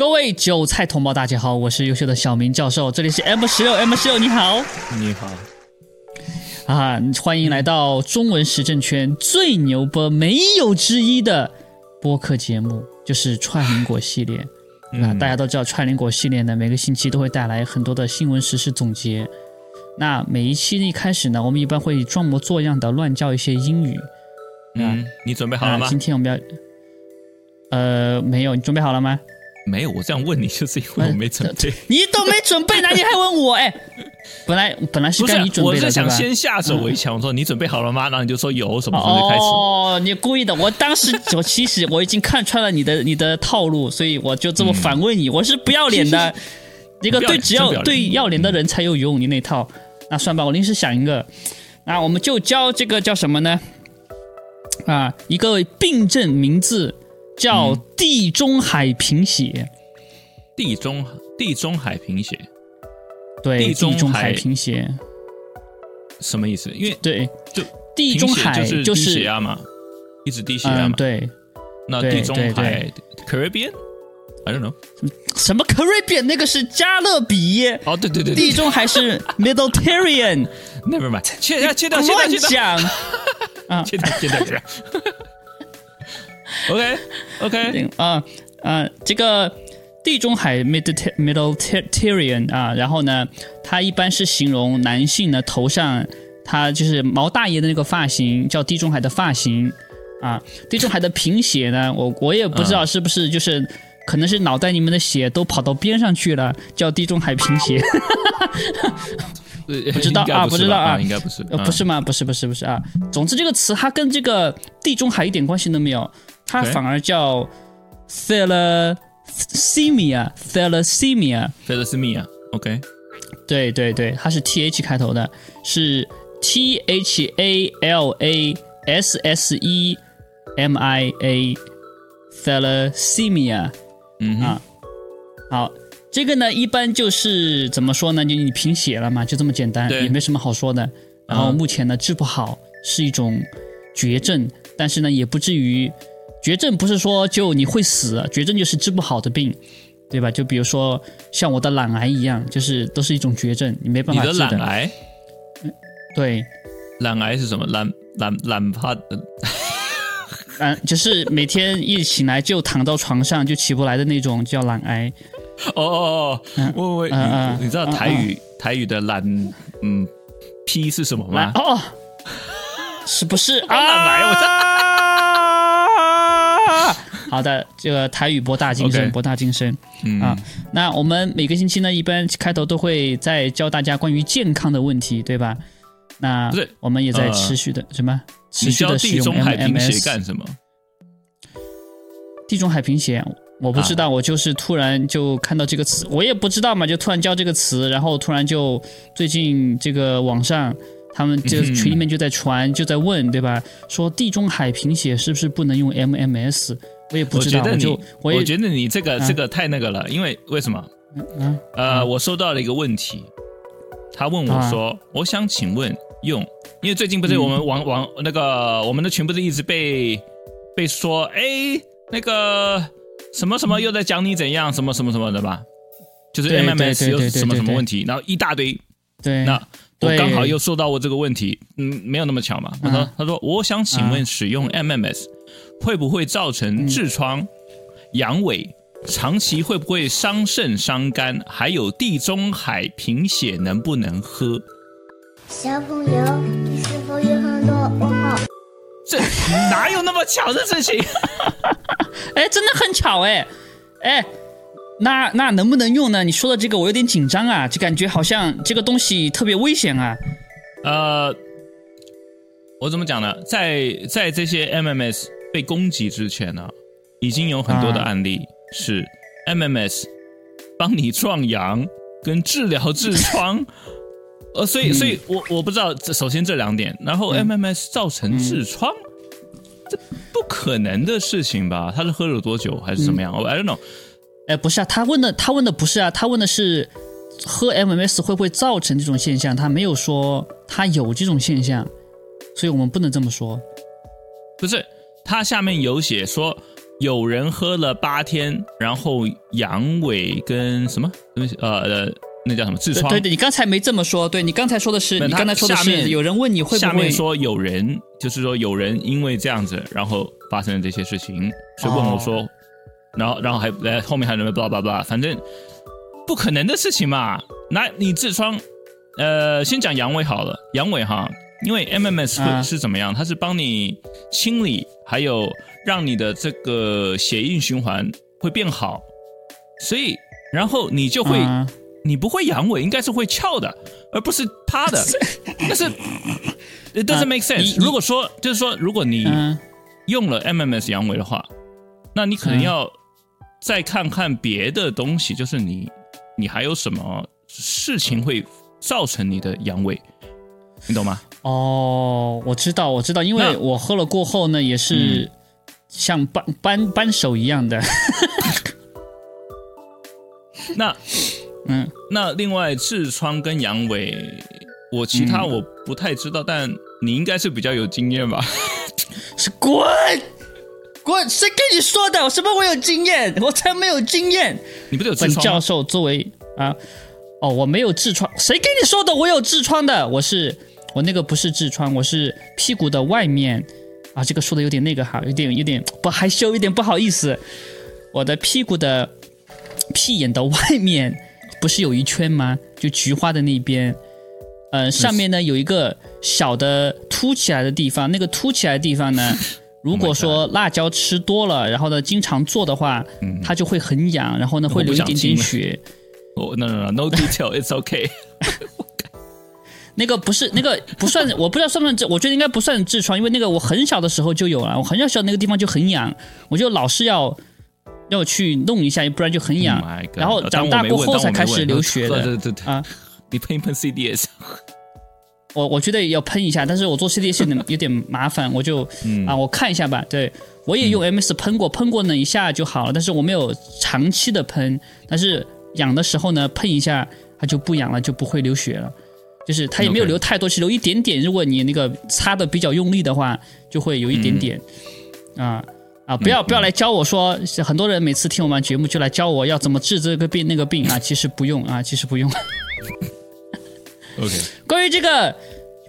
各位韭菜同胞，大家好，我是优秀的小明教授，这里是 M 十六 M 十六，你好你好，啊，欢迎来到中文时政圈最牛波没有之一的播客节目，就是串联果系列。啊，大家都知道串联果系列呢，每个星期都会带来很多的新闻时事总结。那每一期一开始呢，我们一般会装模作样的乱教一些英语。嗯，你准备好了吗？啊今天我们要，呃，没有，你准备好了吗？没有，我这样问你就是因为我没准备。你都没准备，那你还问我？哎，本来本来是该你，准我备的，是想先下手为强，我说你准备好了吗？然后你就说有，什么时候开始？哦，你故意的。我当时我其实我已经看穿了你的你的套路，所以我就这么反问你。我是不要脸的，一个对只要对要脸的人才有用，你那套。那算吧，我临时想一个。那我们就教这个叫什么呢？啊，一个病症名字叫嗯地中海贫血。地中地中海贫血对，地中海中海贫血。什么意思？因为对，就地中海就就是低血压嘛，一直低血压嗯，嘛。对，对那地中对海 Caribbean，I don't know。什么 Caribbean 那个是加勒比。哦，对对对，地中海是 Mediterranean，Never mind，切掉切掉切掉乱切掉讲切掉切掉切掉。OK OK，啊啊！这个地中海 Mediter Mediterranean 啊，然后呢，它一般是形容男性呢头上他就是毛大爷的那个发型叫地中海的发型啊。地中海的贫血呢，我我也不知道是不是就是。可能是脑袋里面的血都跑到边上去了，叫地中海贫血。不知道啊不知道啊应该不是，呃，不是吗？不是，不是，不是啊。总之，这个词它跟这个地中海一点关系都没有，它反而叫 thalassemia，thalassemia，thalassemia，OK，对对对，它是 T H 开头的，是 T H A L A S S E M I A，thalassemia。嗯啊，好，这个呢，一般就是怎么说呢？就你贫血了嘛，就这么简单，也没什么好说的。然后嗯目前呢，治不好，是一种绝症，但是呢，也不至于绝症，不是说就你会死，绝症就是治不好的病，对吧？就比如说像我的懒癌一样，就是都是一种绝症，你没办法你的你的。懒癌，对，懒癌是什么？懒懒懒趴，嗯、就是每天一醒来就躺到床上就起不来的那种，叫懒癌。哦哦哦，我我嗯嗯你你知道嗯台语台语的懒嗯 P 是什么吗？哦，是不是？啊 懒癌我啊？好的，这个台语博大精深博大精深嗯啊。那我们每个星期呢，一般开头都会再教大家关于健康的问题，对吧？那我们也在呃持续的、什么持续的使用教地中海贫血 MMS 干什么？地中海贫血，我不知道，我就是突然就看到这个词，我也不知道嘛，就突然教这个词，然后突然就最近这个网上他们这个嗯群里面就在传，就在问，对吧？说地中海贫血是不是不能用 MMS？我也不知道，我觉得你我觉得你这个啊这个太那个了，因为为什么？嗯呃，我收到了一个问题，他问我啊说：“我想请问用，因为最近不是嗯我们网网那个我们的群不是一直被被说，哎，那个什么什么又在讲你怎样，什么什么什么的吧？就是 MMS 有什么什么问题，然后一大堆。对，那我对刚好又收到过这个问题，嗯，没有那么巧嘛。他说啊他说我想请问啊使用 MMS 会不会造成痔疮、阳痿？长期会不会伤肾伤肝？还有地中海贫血能不能喝？小朋友，你是否有很多问号？这哪有那么巧的事情？哎，真的很巧哎，哎。那那能不能用呢？你说的这个我有点紧张啊，就感觉好像这个东西特别危险啊。呃，我怎么讲呢？在在这些 MMS 被攻击之前呢，已经有很多的啊案例是 MMS 帮你壮阳跟治疗痔疮。呃，所以，所以我我不知道，这首先这两点，然后 MMS 造成痔疮，这不可能的事情吧？他是喝了多久还是怎么样？我、I don't know。哎，不是啊，他问的他问的不是啊，他问的是喝 MMS 会不会造成这种现象，他没有说他有这种现象，所以我们不能这么说。不是，他下面有写说，有人喝了八天，然后阳痿跟什么东西？呃呃，那叫什么痔疮？对对对，你刚才没这么说，对你刚才说的是，你刚才说的是有人问你会不会下面说有人，就是说有人因为这样子，然后发生了这些事情，所以问我说，然后然后还来后面还有人 blah blah blah，反正不可能的事情嘛。那你痔疮，呃，先讲阳痿好了，阳痿哈，因为 MMS 是怎么样？它是帮你清理，还有让你的这个血液循环会变好，所以然后你就会。啊你不会阳痿，应该是会翘的，而不是趴的。但是 it doesn't make sense。你如果说就是说，如果你嗯用了 MMS 阳痿的话，那你可能嗯要再看看别的东西，就是你你还有什么事情会造成你的阳痿，你懂吗？哦，我知道我知道，因为我喝了过后呢，也是像扳扳扳手一样的，那嗯，那另外痔疮跟阳痿，我其他嗯。我不太知道，但你应该是比较有经验吧？是滚滚，谁跟你说的？什么我有经验？我才没有经验。你不是有本痔疮吗？教授作为啊，哦，我没有痔疮，谁跟你说的？我有痔疮的，我是我那个不是痔疮，我是屁股的外面啊，这个说的有点那个哈，有点有点不害羞，有点不好意思。我的屁股的屁眼的外面不是有一圈吗？就菊花的那边，呃，上面呢有一个小的凸起来的地方，那个凸起来的地方呢。如果说辣椒吃多了，然后呢经常做的话，嗯它就会很痒，然后呢会流一点点血。哦，no no no no detail，it's okay。那个不是那个不算，我不知道算不算痔，我觉得应该不算痔疮，因为那个我很小的时候就有了，我很小时候那个地方就很痒，我就老是要要去弄一下，不然就很痒 Oh 然后长大过后才开始流血的对对对啊。你喷一喷 CDS，我我觉得也要喷一下，但是我做有点有点麻烦，我就、嗯啊我看一下吧。对我也用 MS 喷过，喷过呢一下就好了，但是我没有长期的喷，但是痒的时候呢喷一下它就不痒了，就不会流血了。就是它也没有流太多，只流一点点。如果你那个擦的比较用力的话，就会有一点点。啊啊！不要不要来教我说，很多人每次听我们节目就来教我要怎么治这个病那个病啊，其实不用啊，其实不用。OK，关于这个，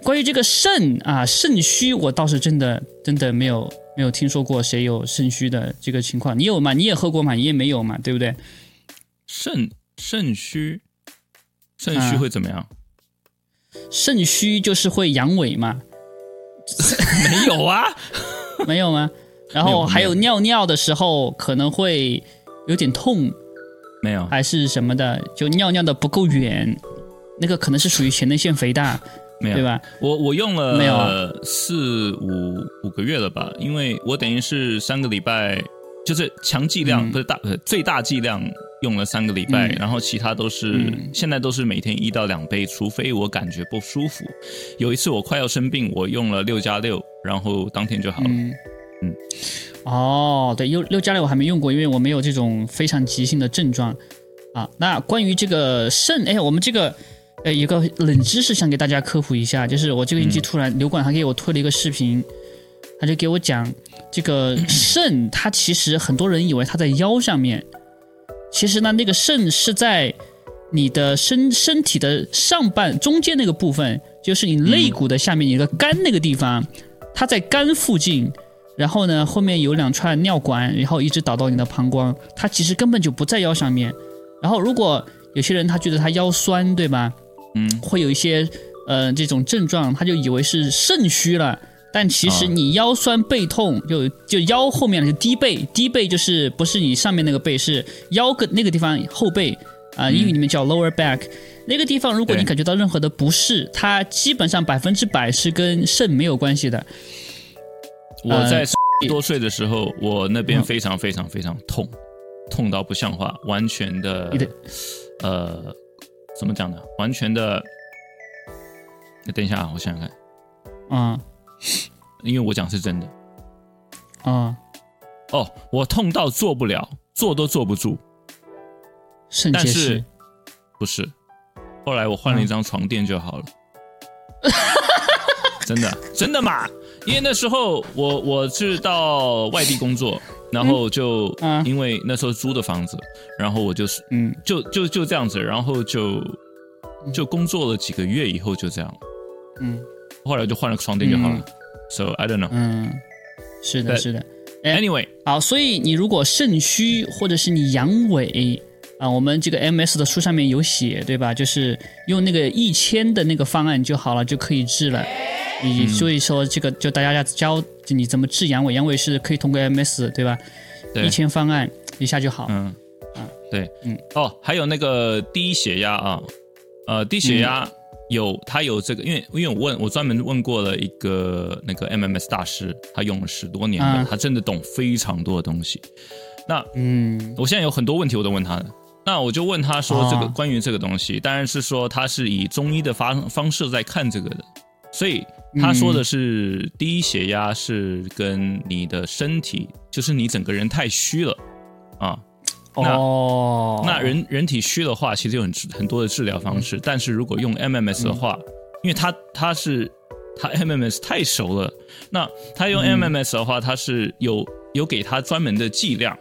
关于这个肾啊，肾虚，我倒是真的真的没有没有听说过谁有肾虚的这个情况。你有吗？你也喝过吗？你也没有嘛，对不对？肾肾虚，肾虚啊会怎么样？肾虚就是会阳痿嘛，没有啊，没有吗？然后还有尿尿的时候可能会有点痛，没有，还是什么的，就尿尿的不够远，那个可能是属于前列腺肥大，没有，对？吧？我我用了没有啊四五五个月了吧，因为我等于是三个礼拜，就是强剂量、嗯不是大呃最大剂量用了三个礼拜，嗯然后其他都是、嗯现在都是每天一到两杯，除非我感觉不舒服。有一次我快要生病，我用了六加六，然后当天就好了。嗯嗯，哦，对，六六加六我还没用过，因为我没有这种非常急性的症状啊。那关于这个肾，哎，我们这个呃有个冷知识想给大家科普一下，就是我这个星期突然刘管他给我推了一个视频，他就给我讲这个肾，它其实很多人以为它在腰上面，其实呢那个肾是在你的身身体的上半中间那个部分，就是你肋骨的下面，你的肝那个地方，它在肝附近。然后呢，后面有两串尿管，然后一直导到你的膀胱，它其实根本就不在腰上面。然后如果有些人他觉得他腰酸，对吧？嗯，会有一些呃这种症状，他就以为是肾虚了。但其实啊你腰酸背痛，就就腰后面就低背，低背就是不是你上面那个背，是腰个那个地方后背啊、英语里面叫 lower back。那个地方，如果你感觉到任何的不适，它基本上百分之百是跟肾没有关系的。我在多岁的时候，我那边嗯非常非常非常痛，痛到不像话，完全的的呃，怎么讲呢？完全的。等一下啊，我想想看，嗯 因为我讲是真的。嗯，哦，我痛到坐不了，坐都坐不住。肾结石但是。不是，后来我换了一张床垫就好了。真的，真的嘛？因为那时候我我是到外地工作，然后就嗯因为那时候租的房子，然后我就是嗯就就就这样子，然后就就工作了几个月以后就这样，嗯后来就换了个床垫就好了。嗯 So I don't know. 嗯，是的，是的。哎 Anyway，好，所以你如果肾虚或者是你阳痿啊，我们这个 MS 的书上面有写，对吧？就是用那个一千的那个方案就好了，就可以治了。你所以说这个就大家要教你怎么治阳痿，阳痿是可以通过 MS 对吧？对。一千方案一下就好。嗯，对，嗯，哦，还有那个低血压啊，呃，低血压有它有这个，因为因为我问我专门问过了一个那个 MMS 大师，他用了十多年的，嗯他真的懂非常多的东西。那嗯。我现在有很多问题我都问他的，那我就问他说这个、哦关于这个东西，当然是说他是以中医的方方式在看这个的，所以他说的是低血压是跟你的身体，就是你整个人太虚了啊。那哦，那人人体虚的话，其实有很很多的治疗方式，但是如果用 MMS 的话，因为他他是他 MMS 太熟了，那他用 MMS 的话，他是有有给他专门的剂量，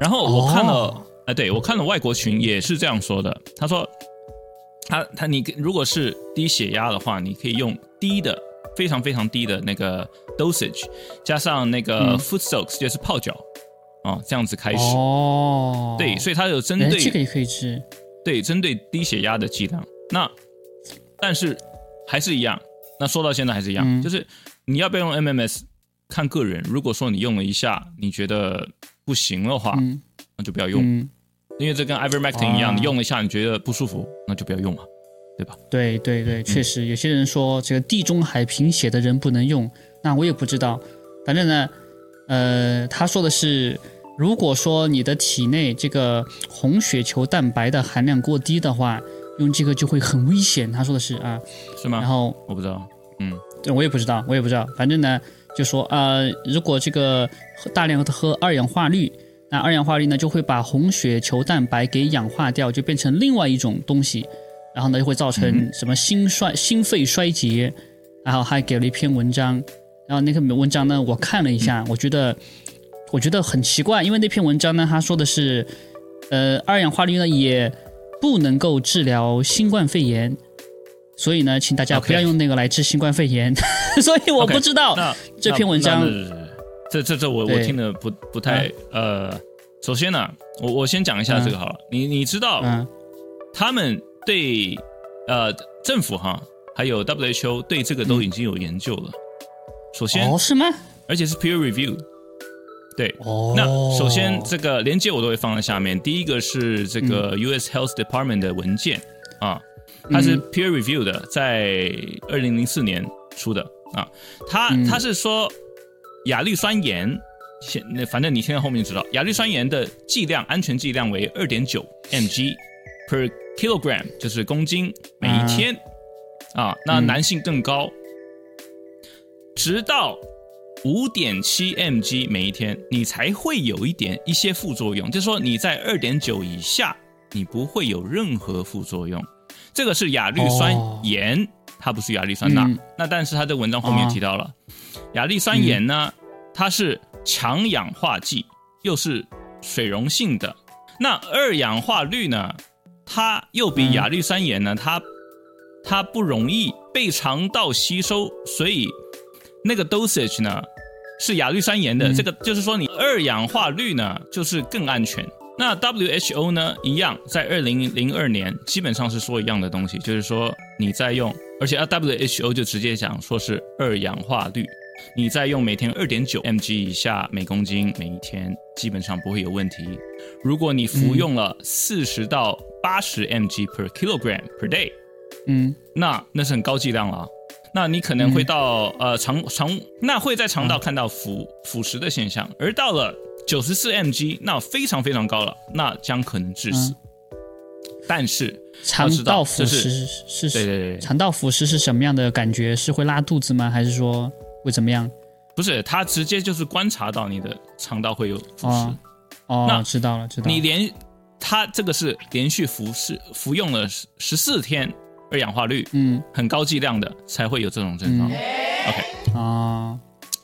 然后我看了，哦。哎、对我看了外国群也是这样说的，他说他他你如果是低血压的话，你可以用低的非常非常低的那个 dosage，加上那个嗯 foot soaks，就是泡脚啊、这样子开始。哦，对，所以它有针对哎这个也可以吃。对针对低血压的剂量。那但是还是一样，那说到现在还是一样，嗯就是你要不要用 MMS 看个人。如果说你用了一下，你觉得不行的话，嗯那就不要用，嗯，因为这跟 ivermectin 一样，啊你用了一下你觉得不舒服，那就不要用嘛，对吧？对对对，嗯确实，有些人说这个地中海贫血的人不能用，那我也不知道。反正呢，呃，他说的是，如果说你的体内这个红血球蛋白的含量过低的话，用这个就会很危险。他说的是啊，是吗？然后我不知道，嗯，这我也不知道，我也不知道。反正呢，就说呃，如果这个大量的喝二氧化氯，那二氧化氯呢就会把红血球蛋白给氧化掉，就变成另外一种东西，然后呢就会造成什么心衰、心肺衰竭。然后还给了一篇文章，然后那篇文章呢我看了一下，我觉得我觉得很奇怪，因为那篇文章呢他说的是，呃，二氧化氯呢也不能够治疗新冠肺炎。所以呢，请大家不要用那个来治新冠肺炎。所以我不知道那这篇文章这这这我我听的不不太、呃，首先呢，我我先讲一下这个好了，你你知道，嗯他们对呃政府哈，还有 WHO 对这个都已经有研究了。首先，哦，是吗？而且是 peer review。对，哦，那首先这个连接我都会放在下面。第一个是这个 U.S. Health Department 的文件啊，它是 peer review 的，在二零零四年出的啊。它嗯它是说亚氯酸盐，现那反正你现在后面就知道，亚氯酸盐的剂量安全剂量为二点九 mg per kilogram，就是公斤每一天。啊。那嗯。男性更高，直到五点七 mg 每一天，你才会有一点一些副作用，就是说你在二点九以下，你不会有任何副作用。这个是亚氯酸盐，它不是亚氯酸钠。嗯那但是它的文章后面提到了，亚氯酸盐呢，它是强氧化剂，又是水溶性的。那二氧化氯呢，它又比亚氯酸盐呢，它它不容易被肠道吸收，所以那个 dosage 呢是亚氯酸盐的。嗯这个就是说，你二氧化氯呢就是更安全。那 WHO 呢一样，在二零零二年基本上是说一样的东西，就是说你在用，而且啊 WHO 就直接讲说是二氧化氯，你在用每天二点九 mg 以下每公斤每一天，基本上不会有问题。如果你服用了四十到八十 mg per kilogram per day，嗯那那是很高剂量了啊。那你可能会到、呃肠肠，那会在肠道看到腐、腐蚀的现象，而到了九十四 mg，那非常非常高了，那将可能致死。但是肠道腐就蚀是是对对对，肠道腐蚀是什么样的感觉？是会拉肚子吗？还是说会怎么样？不是他直接就是观察到你的肠道会有腐蚀。哦哦那，知道了，知道了。你连他这个是连续服侍服用了十十四天二氧化氯，嗯很高剂量的才会有这种症状。OK，啊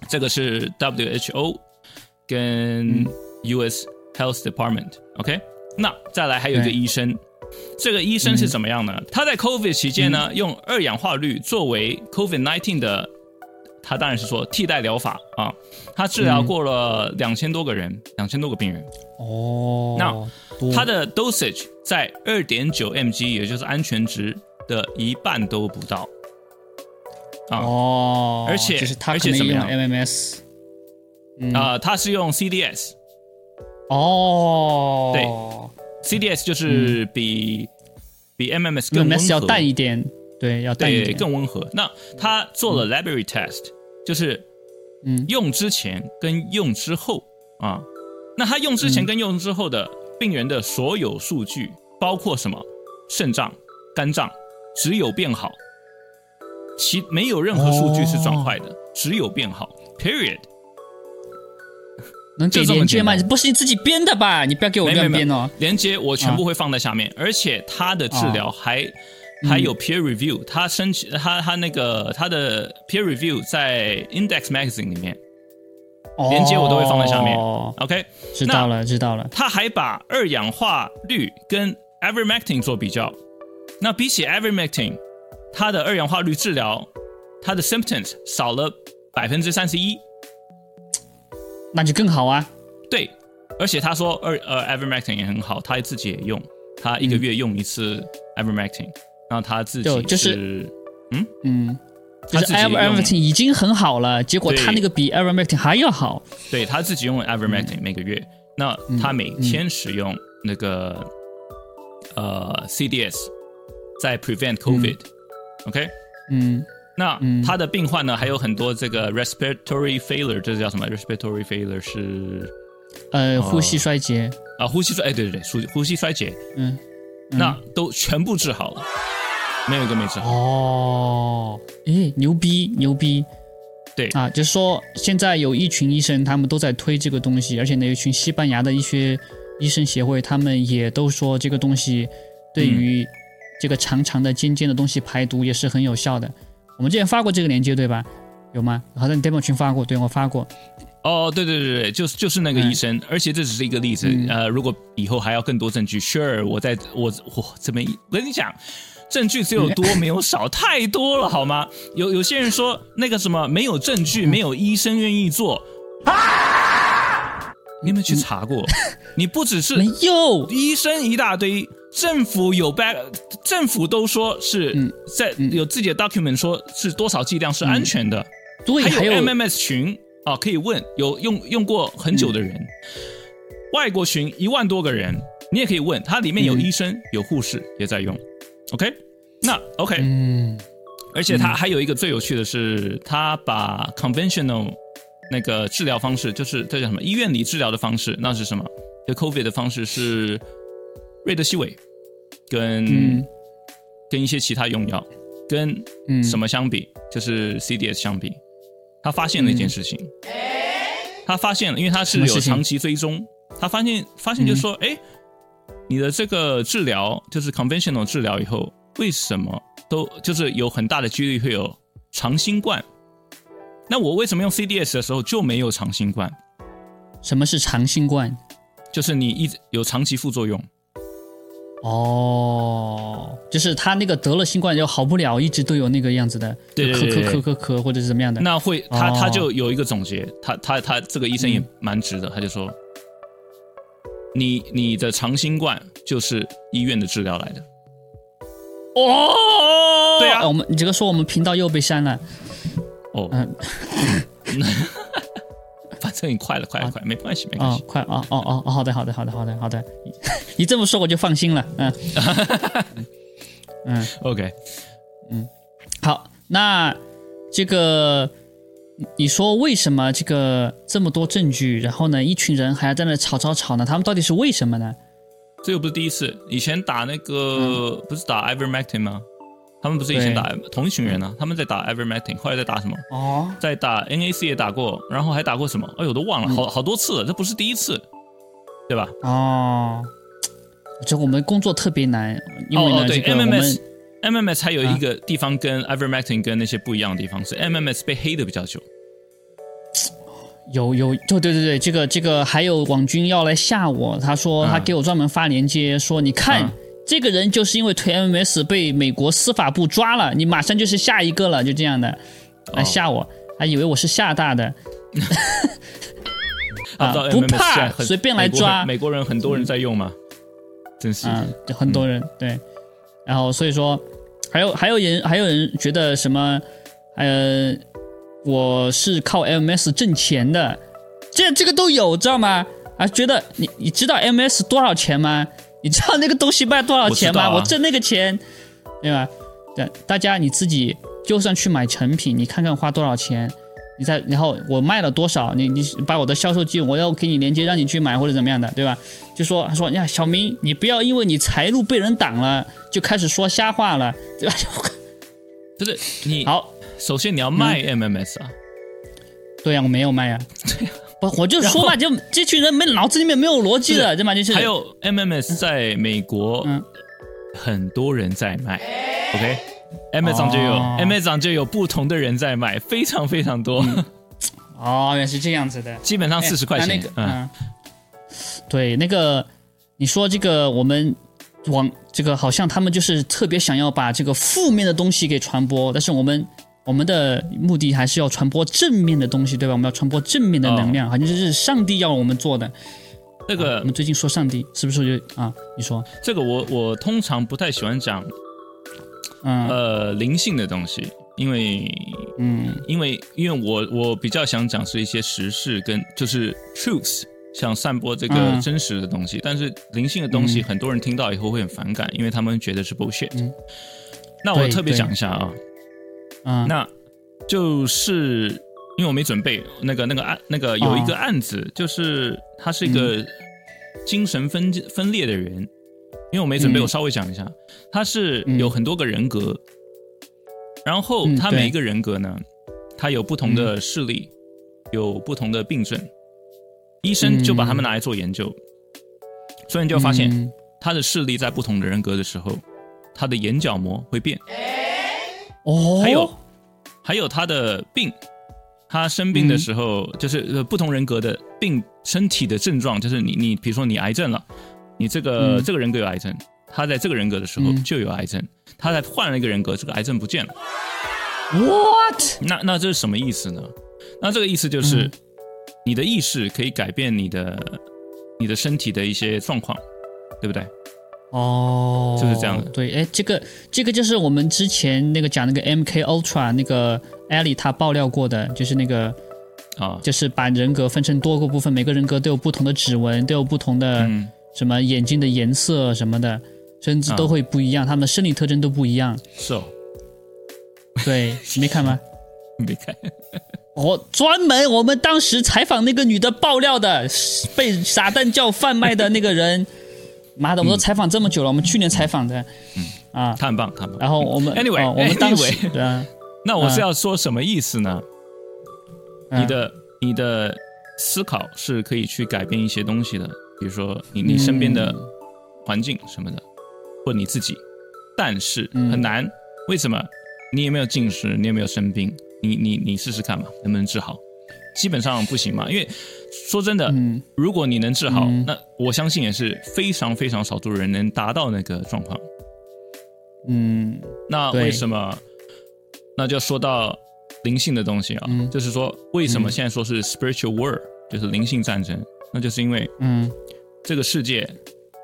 这个是 WHO 跟 U.S. Health Department。OK，那再来还有一个医生，这个医生是怎么样呢？他在 COVID 期间呢，用二氧化氯作为 COVID 19的，他当然是说替代疗法啊。他治疗过了两千多个人，两千多个病人。哦，那多它的 dosage 在二点九 mg，也就是安全值的一半都不到。啊、哦，而且而且怎么样 MMS，嗯。啊，它是用 CDS，CDS 哦，对对就是比、比 MMS 更温 MMS 要和，淡一点，对，要淡一，点，更温和。那他做了 library test，、就是嗯。用之前跟用之后啊，那他用之前跟用之后的病人的所有数据，包括什么？肾脏、肝脏，只有变好，其没有任何数据是转坏的，哦只有变好，period。能给就这么连接吗？不是你自己编的吧？你不要给我编哦。连接我全部会放在下面，而且他的治疗还、还有 peer review，他申请他他那个他的 peer review 在 Index Magazine 里面连接我都会放在下面哦，，OK。知道了，知道了。他还把二氧化氯跟 ivermectin 做比较，那比起 ivermectin，它的二氧化氯治疗，它的 symptoms 少了百分之三十一。那就更好啊。对，而且他说二呃 ivermectin 也很好，他自己也用，他一个月用一次 ivermectin，、然后他自己就就是嗯？嗯，就是他自己用。Ivermectin 已经很好了，结果他那个比 Ivermectin 还要好。对他自己用 ivermectin、每嗯个月，那他每天使用那个、呃 CDS 在 prevent COVID，OK、嗯，那他的病患呢还有很多这个 respiratory failure，这是叫什么？respiratory failure 是呃，呼吸衰竭，啊呼吸衰哎对对对，呼呼吸衰竭，嗯，那都全部治好了，没有一个没治好。哦，诶，牛逼牛逼。对。啊！就是说，现在有一群医生，他们都在推这个东西，而且呢，有一群西班牙的一些医生协会，他们也都说这个东西对于这个长长的尖尖的东西排毒也是很有效的。我们之前发过这个链接对吧？有吗？好像你 demo 群发过，对我发过。哦，对对对对，就是就是那个医生，而且这只是一个例子。呃，如果以后还要更多证据，sure，我在我我这边，我跟你讲，证据只有多没有少，太多了好吗？有有些人说那个什么没有证据，没有医生愿意做。你有没有去查过？你不只是没有，医生一大堆，政府有 back，政府都说是嗯在有自己的 document 说是多少剂量是安全的。对，还有 MMS 群啊，可以问有用用过很久的人，外国群一万多个人，你也可以问，它里面有医生、有护士也在用。OK，那 OK，、嗯。而且它还有一个最有趣的是，它把 conventional 那个治疗方式，就是这叫什么？医院里治疗的方式，那是什么？这 COVID 的方式是瑞德西韦跟、嗯。跟一些其他用药，跟嗯什么相比？就是 CDS 相比，他发现了一件事情，他发现了，因为他是有长期追踪，他发现发现就是说，哎、你的这个治疗就是 conventional 治疗以后，为什么都就是有很大的几率会有长新冠？那我为什么用 CDS 的时候就没有长新冠？什么是长新冠？就是你一直有长期副作用，哦，就是他那个得了新冠就好不了，一直都有那个样子的，咳对对对对咳咳咳咳或者是怎么样的。那会他哦他就有一个总结，他他他这个医生也蛮直的，他就说，你你的长新冠就是医院的治疗来的。哦，对啊哎我们你这个说我们频道又被删了。哦，嗯 反正你快了，快了，快，没关系，没关哦系，。快啊哦哦哦，好的好的好的好的好的，你这么说我就放心了。嗯嗯 OK，嗯好，那这个你说为什么这个这么多证据，然后呢，一群人还要在那吵吵吵呢？他们到底是为什么呢？这又不是第一次，以前打那个、不是打 Ivermectin 吗？他们不是以前打同一群人啊？他们在打 ever meting 后来在打什么？哦，在打 NAC 也打过，然后还打过什么？哎呦，我都忘了，好好多次了，这不是第一次，对吧？哦，这我们工作特别难，因为呢，哦哦对这个 MMS MMS 还有一个地方跟 ever meting 跟那些不一样的地方是 MMS 被黑的比较久，有有，对对对对，这个这个还有网军要来吓我，他说他嗯给我专门发链接，说你看、嗯这个人就是因为推 MMS 被美国司法部抓了，你马上就是下一个了，就这样的。来哦。吓我，还以为我是厦大的，啊不怕随便来抓。美国人很多人在用嘛，真是。嗯，就很多人、对，然后所以说还有还有人还有人觉得什么呃，我是靠 MMS 挣钱的，这这个都有知道吗？啊，觉得你你知道 MS 多少钱吗？你知道那个东西卖多少钱吗？我挣那个钱，对吧？对，大家你自己就算去买成品，你看看花多少钱，你再然后我卖了多少，你你把我的销售记录，我要给你链接让你去买或者怎么样的，对吧？就说他说呀，小明，你不要因为你财路被人挡了，就开始说瞎话了，对吧？就是你好，首先你要卖 MMS 啊，对呀、我没有卖呀、不，我就说嘛，就这群人没脑子里面没有逻辑的，对吧？就是还有 MMS 在美国嗯很多人在卖，OK。Amazon 就有、哦 Amazon 就有不同的人在卖，非常非常多，哦，原来是这样子的。基本上四十块钱。嗯，对，那个你说这个我们往这个好像他们就是特别想要把这个负面的东西给传播，但是我们我们的目的还是要传播正面的东西，对吧？我们要传播正面的能量，好像就是上帝要我们做的。这个我们最近说上帝是不是就啊？你说，这个我我通常不太喜欢讲嗯呃灵性的东西，因为嗯因为因为我我比较想讲是一些实事跟就是 truth，想散播这个嗯真实的东西，但是灵性的东西很多人听到以后会很反感，因为他们觉得是 bullshit。嗯那我特别讲一下啊，嗯，那就是因为我没准备那个那个案那个有一个案子，就是他是一个精神分分裂的人，因为我没准备，嗯我稍微讲一下，他是嗯有很多个人格，然后他每一个人格呢，他有不同的视力，有不同的病症，医生就把他们拿来做研究，所以你就发现嗯。他的视力在不同的人格的时候，他的眼角膜会变。哦，还有还有他的病，他生病的时候，就是呃不同人格的病，身体的症状，就是你你比如说你癌症了，你这个、嗯这个人格有癌症，他在这个人格的时候嗯就有癌症，他在换了一个人格，这个癌症不见了。what？那那这是什么意思呢？那这个意思就是，嗯你的意识可以改变你的你的身体的一些状况，对不对？哦，就是这样的。对，哎，这个这个就是我们之前那个讲那个 MK Ultra 那个 Ellie 他爆料过的，就是那个啊，就是把人格分成多个部分，每个人格都有不同的指纹，都有不同的嗯，什么眼睛的颜色什么的，甚至啊。都会不一样，他们的生理特征都不一样。是哦，对，你没看吗？没看，我专门我们当时采访那个女的爆料的，被撒旦教贩卖的那个人，妈的，我们都采访这么久了，我们去年采访的，嗯啊，他很棒，他很棒。然后我们 Anyway，哦我们 当时 anyway 对啊，那我是要说什么意思呢？嗯你的你的思考是可以去改变一些东西的，比如说你你身边的环境什么的，或你自己，但是嗯很难。为什么？你也没有近视？你也没有生病？你你你试试看嘛，能不能治好？基本上不行嘛，因为说真的，嗯如果你能治好，嗯那我相信也是非常非常少数人能达到那个状况。嗯那为什么？那就说到灵性的东西啊，嗯就是说为什么现在说是 spiritual war，、就是灵性战争？那就是因为嗯这个世界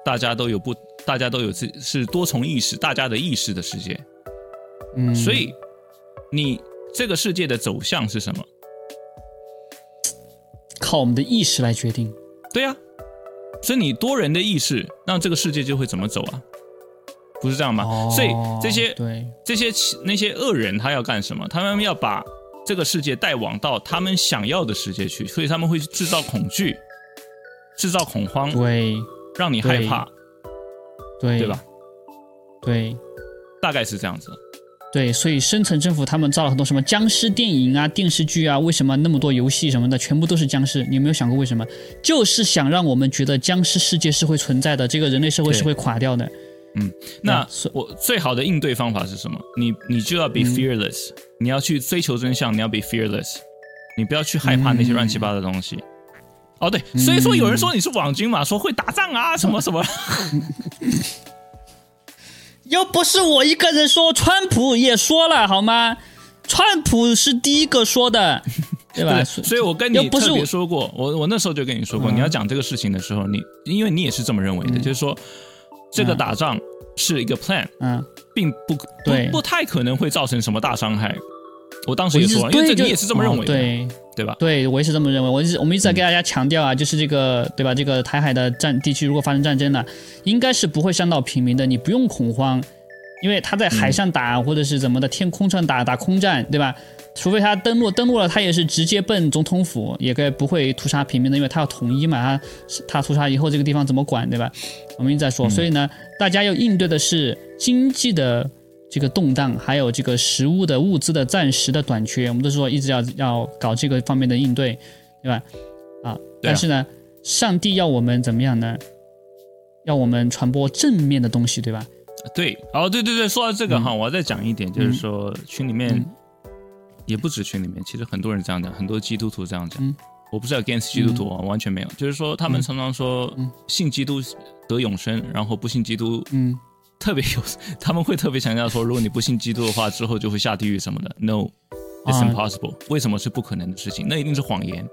大家都有不，大家都有自是多重意识，大家的意识的世界，嗯，所以你这个世界的走向是什么？靠我们的意识来决定。对呀、所以你多人的意识，那这个世界就会怎么走啊？不是这样吗？哦，所以这些对，这些那些恶人他要干什么？他们要把这个世界带往到他们想要的世界去，所以他们会制造恐惧，制造恐慌，对让你害怕，对对吧？？对大概是这样子。对，所以深层政府他们造了很多什么僵尸电影啊、电视剧啊，为什么那么多游戏什么的，全部都是僵尸？你有没有想过为什么？就是想让我们觉得僵尸世界是会存在的，这个人类社会是会垮掉的。那嗯那我最好的应对方法是什么？你你就要 be 嗯 fearless，、你要去追求真相，你要 be fearless。你不要去害怕那些乱七八糟的东西。哦，对，所以说有人说你是网军嘛，说会打仗啊，什么什么。又不是我一个人说，川普也说了好吗？川普是第一个说的，对吧？所以我跟你特别说过，我我那时候就跟你说过，你要讲这个事情的时候，你因为你也是这么认为的，就是说这个打仗是一个 plan，嗯，并不不不太可能会造成什么大伤害。我当时也说，因为这你也是这么认为的，对对吧？对，我也是这么认为。我一直我们一直在给大家强调啊，就是这个对吧？这个台海的战地区如果发生战争了，应该是不会伤到平民的，你不用恐慌，因为他在海上打或者是怎么的，天空上打打空战，对吧？除非他登陆，登陆了他也是直接奔总统府，也该不会屠杀平民的，因为他要统一嘛，他他屠杀以后这个地方怎么管，对吧？我们一直在说，所以呢，大家要应对的是经济的。这个动荡，还有这个食物的物资的暂时的短缺，我们都说一直要要搞这个方面的应对，对吧？啊，但是呢，上帝要我们怎么样呢？要我们传播正面的东西，对吧？对，哦，对对对，说到这个哈，我要再讲一点，就是说群里面也不止群里面，其实很多人这样讲，很多基督徒这样讲，我不是 against 基督徒啊，完全没有，就是说他们常常说信基督得永生，然后不信基督，嗯。特别有，他们会特别强调说，如果你不信基督的话，之后就会下地狱什么的。No，it's impossible。为什么是不可能的事情？那一定是谎言。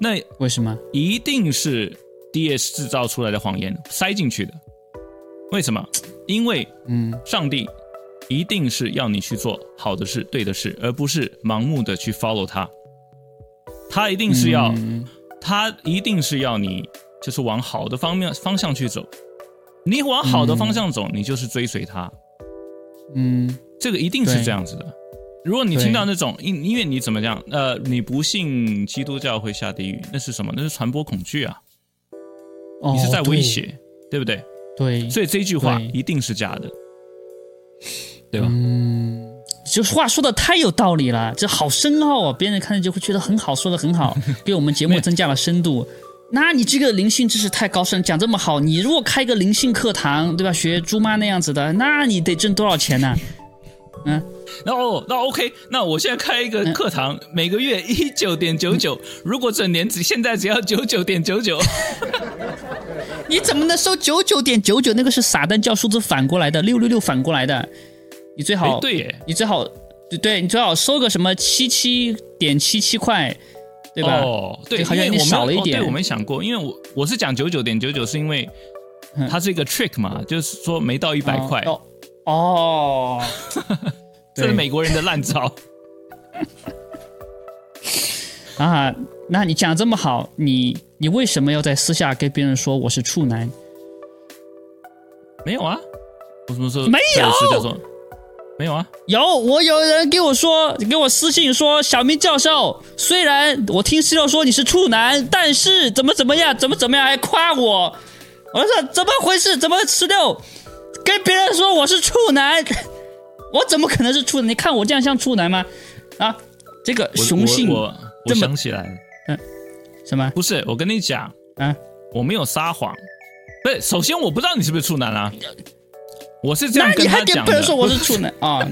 那为什么？一定是 DS 制造出来的谎言塞进去的。为什么？因为，嗯，上帝一定是要你去做好的事、对的事，而不是盲目的去 follow 他。他一定是要，他一定是要你就是往好的方面方向去走。你往好的方向走，你就是追随他。嗯，这个一定是这样子的。如果你听到那种因因为你怎么讲，呃，你不信基督教会下地狱，那是什么？那是传播恐惧啊！你是在威胁，对不对？对。所以这句话一定是假的，对吧？嗯，就话说的太有道理了，这好深奥啊！别人看着就会觉得很好，说的很好，给我们节目增加了深度。那你这个灵性知识太高深，讲这么好，你如果开个灵性课堂，对吧？学猪妈那样子的，那你得挣多少钱呢？嗯，那哦，那 OK，那我现在开一个课堂，每个月一九点九九，如果整年只现在只要九九点九九，你怎么能收九九点九九？那个是傻蛋叫数字反过来的，六六六反过来的，你最好对，你最好对对，你最好收个什么七七点七七块。对吧？哦，对，好像少了一点。对我没想过，因为我我是讲九九点九九，是因为它是一个 trick 嘛，就是说没到一百块。哦，这是美国人的烂招。啊，那你讲这么好，你你为什么要在私下跟别人说我是处男？没有啊，我什么时候没有？没有啊，有我有人给我说，给我私信说，小明教授，虽然我听十六说你是处男，但是怎么怎么样，怎么怎么样，还夸我。我说怎么回事？怎么十六跟别人说我是处男？我怎么可能是处男？你看我这样像处男吗？啊，这个雄性，我我想起来了，嗯，什么？不是，我跟你讲，嗯，我没有撒谎。不是，首先我不知道你是不是处男啊。我是这样跟他讲的。不能说我是处男啊！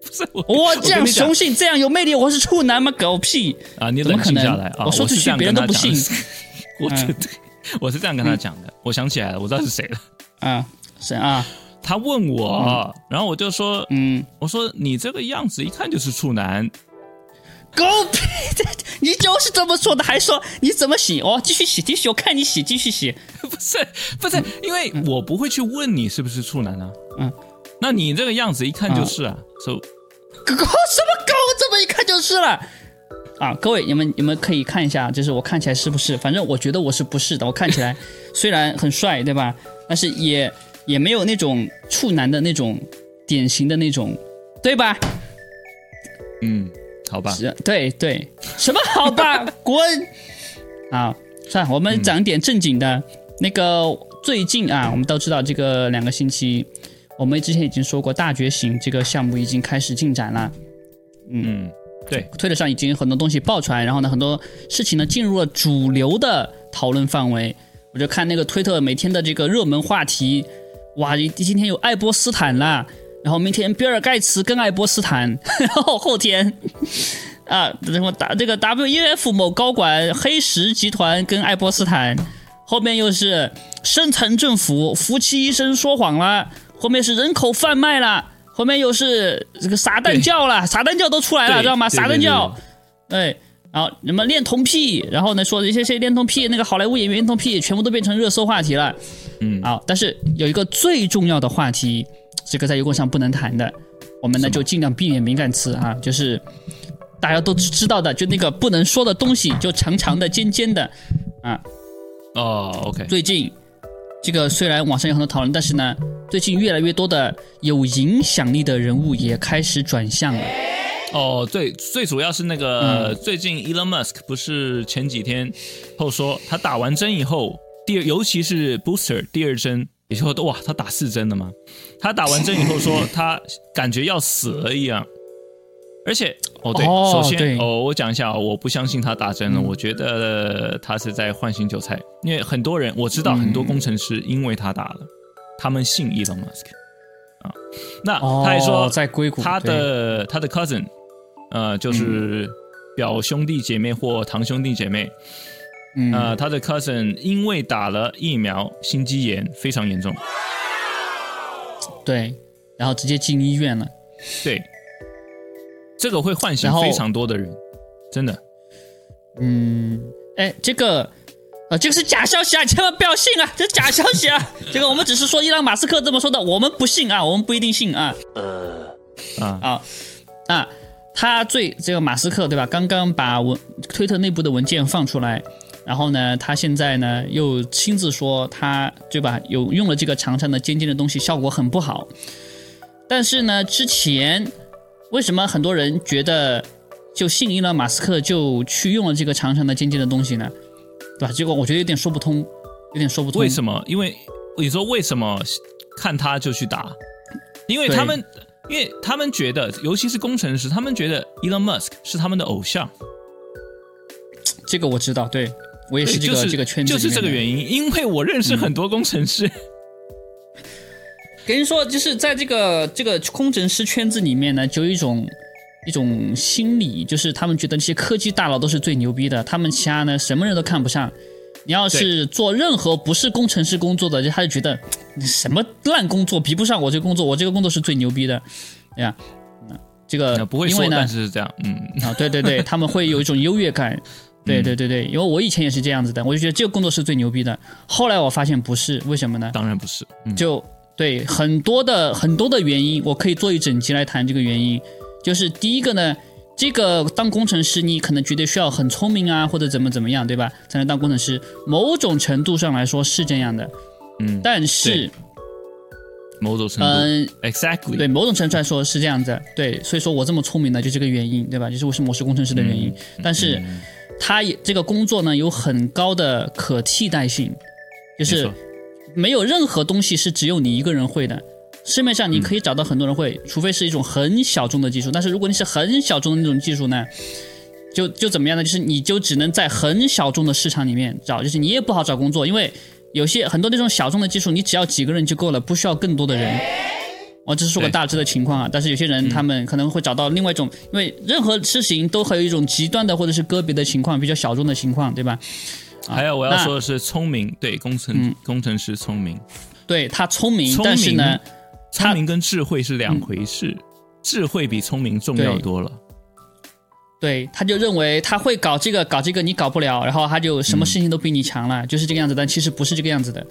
不是我这样雄性，这样有魅力，我是处男吗？狗屁啊！你冷静下来啊！我说出去别人都不信。我对我是这样跟他讲的。我想起来了，我知道是谁了。啊，谁啊？他问我，然后我就说，嗯，我说你这个样子一看就是处男。狗屁！你就是这么说的，还说你怎么洗？哦，继续洗，继续，我看你洗，继续洗。不是，不是，因为我不会去问你是不是处男啊。嗯，那你这个样子一看就是啊。So，狗什么狗？这么一看就是了。啊，各位，你们你们可以看一下，就是我看起来是不是？反正我觉得我是不是的。我看起来虽然很帅，对吧？但是也也没有那种处男的那种典型的那种，对吧？嗯。好吧，对对，什么好吧，滚！啊，算了，我们讲点正经的。那个最近啊，我们都知道这个两个星期，我们之前已经说过大觉醒这个项目已经开始进展了。嗯，对，推特上已经有很多东西爆出来，然后呢，很多事情呢进入了主流的讨论范围。我就看那个推特每天的这个热门话题，哇，今天有爱波斯坦啦。然后明天比尔盖茨跟爱波斯坦，然后后天 啊，什么打这个 WEF 某高管黑石集团跟爱泼斯坦，后面又是深层政府夫妻医生说谎了，后面是人口贩卖了，后面又是这个撒旦教了，撒旦教都出来了，知道吗？撒旦教，对。然后什么恋童癖，然后呢说一些些恋童癖，那个好莱坞演员恋童癖，全部都变成热搜话题了。嗯好，但是有一个最重要的话题，这个在油管上不能谈的，我们呢就尽量避免敏感词啊，就是大家都知道的，就那个不能说的东西，就长长的、尖尖的啊。哦，OK，最近这个虽然网上有很多讨论，但是呢，最近越来越多的有影响力的人物也开始转向了。哦，最，最主要是那个、嗯最近 Elon Musk 不是前几天后说他打完针以后，第二尤其是 booster 第二针，以后哇，他打四针了吗？他打完针以后说他感觉要死了一样，而且哦对，哦首先对。哦我讲一下哦，我不相信他打针了，嗯。我觉得他是在唤醒韭菜，因为很多人我知道很多工程师因为他打了，他们信 Elon Musk 啊，那他还说、哦在硅谷他的他的 cousin，呃，就是表兄弟姐妹或堂兄弟姐妹，嗯。呃，他的 cousin 因为打了疫苗，心肌炎非常严重，对，然后直接进医院了。对，这个会唤醒非常多的人，真的。嗯，哎，这个。呃，这个是假消息啊，千万不要信啊！这是假消息啊！这个我们只是说伊朗马斯克这么说的，我们不信啊，我们不一定信啊。啊，啊啊，他最这个马斯克对吧？刚刚把文推特内部的文件放出来，然后呢，他现在呢又亲自说他对吧？有用了这个长长的尖尖的东西，效果很不好。但是呢，之前为什么很多人觉得就信伊朗马斯克就去用了这个长长的尖尖的东西呢？对吧？结果我觉得有点说不通，有点说不通。为什么？因为你说为什么看他就去打？因为他们，因为他们觉得，尤其是工程师，他们觉得 Elon Musk 是他们的偶像。这个我知道，对我也是这个、就是这个圈子就是这个。原因。因为我认识很多工程师，跟你说，就是在这个这个工程师圈子里面呢，就有一种一种心理，就是他们觉得那些科技大佬都是最牛逼的，他们其他呢什么人都看不上。你要是做任何不是工程师工作的，就他就觉得你什么烂工作比不上我这个工作，我这个工作是最牛逼的，对呀。那这个不会说，因为呢但是是这样，嗯，啊，对对对，他们会有一种优越感。对对对对，因为我以前也是这样子的，我就觉得这个工作是最牛逼的。后来我发现不是，为什么呢？当然不是，嗯，就对很多的很多的原因，我可以做一整集来谈这个原因。就是第一个呢，这个当工程师，你可能觉得需要很聪明啊，或者怎么怎么样，对吧？才能当工程师。某种程度上来说是这样的，嗯，但是，某种程度、嗯、exactly，对，某种程度来说是这样子。对，所以说我这么聪明呢，就这个原因，对吧？就是我是工程师的原因。但是，他也这个工作呢有很高的可替代性，就是没有任何东西是只有你一个人会的。市面上你可以找到很多人会，除非是一种很小众的技术。但是如果你是很小众的那种技术呢，就就怎么样呢？就是你就只能在很小众的市场里面找，就是你也不好找工作，因为有些很多那种小众的技术，你只要几个人就够了，不需要更多的人。我只是说个大致的情况啊，但是有些人他们可能会找到另外一种，因为任何事情都会有一种极端的或者是个别的情况，比较小众的情况，对吧？啊。还有我要说的是聪明，对工程、嗯。工程师聪明，对他聪明，聪明但是呢，聪明跟智慧是两回事，智慧比聪明重要多了。对他就认为他会搞这个搞这个你搞不了，然后他就什么事情都比你强了，就是这个样子。但其实不是这个样子的，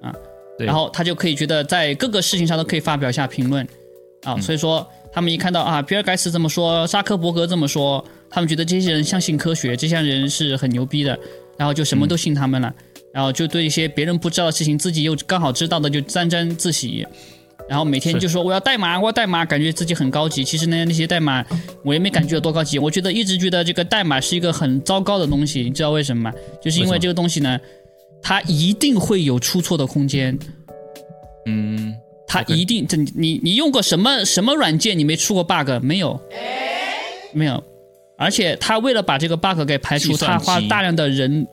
啊然后他就可以觉得在各个事情上都可以发表一下评论。啊。所以说他们一看到啊，比尔盖茨这么说，扎克伯格这么说，他们觉得这些人相信科学，这些人是很牛逼的，然后就什么都信他们了，然后就对一些别人不知道的事情，自己又刚好知道的就沾沾自喜。然后每天就说我要代码，我要代码，感觉自己很高级。其实呢，那些代码我也没感觉有多高级。我觉得一直觉得这个代码是一个很糟糕的东西，你知道为什么吗？就是因为这个东西呢，它一定会有出错的空间。嗯，它一定，这你你你用过什么什么软件？你没出过 bug 没有？没有。而且他为了把这个 bug 给排除，他花大量的人，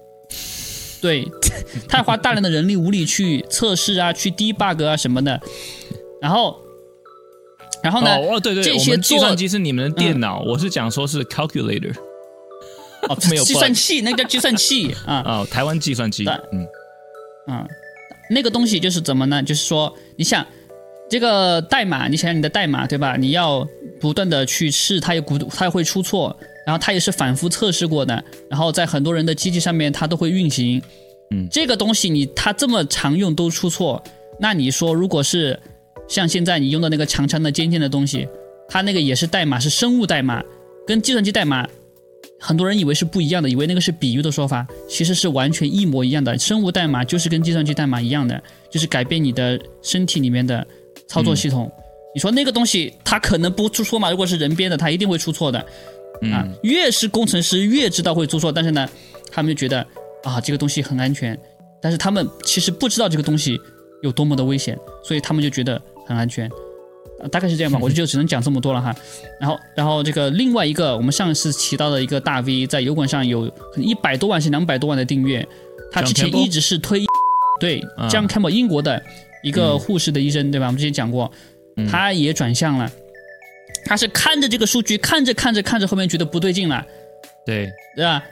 对，他花大量的人力物力去测试啊，去 debug 啊什么的。然后然后呢，哦哦对对，这些计算机是你们的电脑，我是讲说是 calculator 哦 没有计算器，那个叫计算器啊，哦，台湾计算机，嗯。嗯，那个东西就是怎么呢？就是说，你想这个代码，你想想你的代码对吧？你要不断的去试，它也估它也会出错，然后它也是反复测试过的，然后在很多人的机器上面它都会运行。嗯这个东西你它这么常用都出错，那你说如果是像现在你用的那个长长的尖尖的东西，它那个也是代码，是生物代码，跟计算机代码很多人以为是不一样的，以为那个是比喻的说法，其实是完全一模一样的。生物代码就是跟计算机代码一样的，就是改变你的身体里面的操作系统。你说那个东西它可能不出错嘛？如果是人编的，它一定会出错的啊嗯。越是工程师越知道会做错，但是呢，他们就觉得啊这个东西很安全，但是他们其实不知道这个东西有多么的危险，所以他们就觉得很安全。啊大概是这样吧，我就只能讲这么多了哈。然后，然后这个另外一个，我们上次提到的一个大 V，在油管上有可能一百多万是两百多万的订阅，他之前一直是推对啊 John Campbell 英国的一个嗯护士的医生，对吧？我们之前讲过，嗯他也转向了，他是看着这个数据，看着看着看着，后面觉得不对劲了，对，对吧？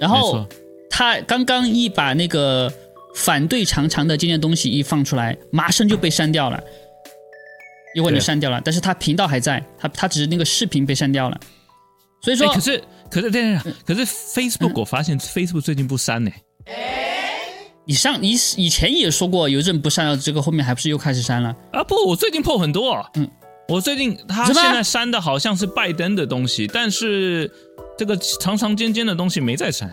然后，他刚刚一把那个反对长长的这件东西一放出来，马上就被删掉了，油管就对删掉了。但是他频道还在，他他只是那个视频被删掉了。所以说，哎，可是可是等等，可是 Facebook 我发现 Facebook 最近不删呢，你上你以前也说过邮政不删了，这个后面还不是又开始删了？啊不，我最近破很多，嗯，我最近他现在删的好像是拜登的东西，但是这个长长尖尖的东西没再删，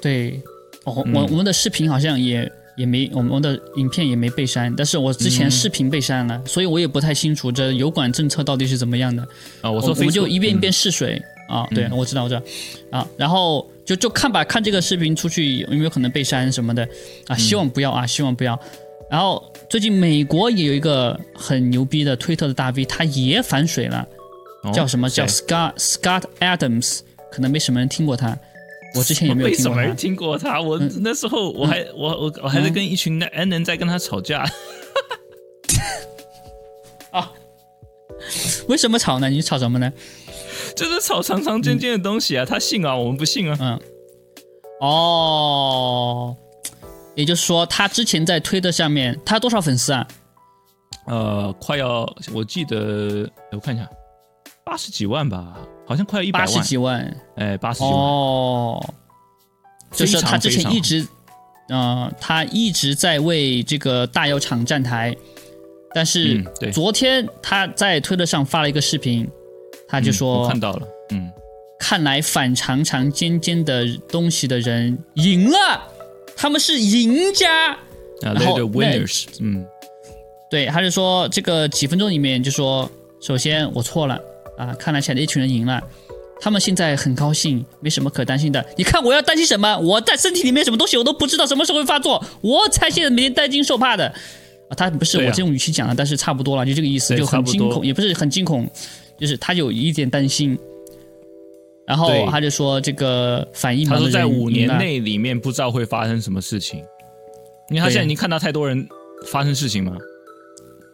对，哦，嗯。我我们的视频好像也也没，我们的影片也没被删，但是我之前嗯视频被删了，所以我也不太清楚这油管政策到底是怎么样的。啊，我说我们就一遍一遍嗯试水、啊，对，嗯我知道，我知道。啊，然后就就看吧，看这个视频出去有没有可能被删什么的。嗯。啊，希望不要啊，希望不要。然后最近美国也有一个很牛逼的推特的大 V，他也反水了，哦叫什么？叫 Scott Scott Adams，可能没什么人听过他，我之前也没有听过他为什么人。听过他？我嗯那时候我还我我我还在跟一群的 N 人在跟他吵架，啊为什么吵呢？你吵什么呢？就是吵长长尖尖的东西啊，他信啊，我们不信啊。嗯，哦，也就是说，他之前在推特上面，他多少粉丝啊？呃，快要我记得我看一下，八十几万吧，好像快要一百八万，十几万。哎，八十几万，哦，就是他之前一直，呃，他一直在为这个大药厂站台，但是嗯昨天他在推特上发了一个视频，他就嗯说，我看到了，嗯，看来反常常尖尖的东西的人赢了，他们是赢家。啊然后 winners，嗯，对，他就说这个几分钟里面就说，首先我错了啊，看来现在一群人赢了，他们现在很高兴，没什么可担心的。你看我要担心什么？我在身体里面什么东西我都不知道什么时候会发作，我才现在每天担惊受怕的。啊，他不是我这种语气讲的，但是差不多了，就这个意思，就很惊恐，也不是很惊恐，就是他有一点担心。然后他就说，这个反疫他说在五年内里面不知道会发生什么事情，因为他现在已经看到太多人发生事情嘛。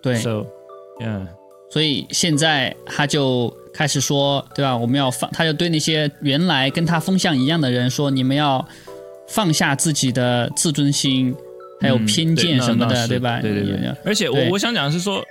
对，，so，yeah，所以现在他就开始说，对吧？我们要放，他就对那些原来跟他风向一样的人说，你们要放下自己的自尊心，还有嗯偏见什么的，对吧？对对。对，而且我我想讲的是说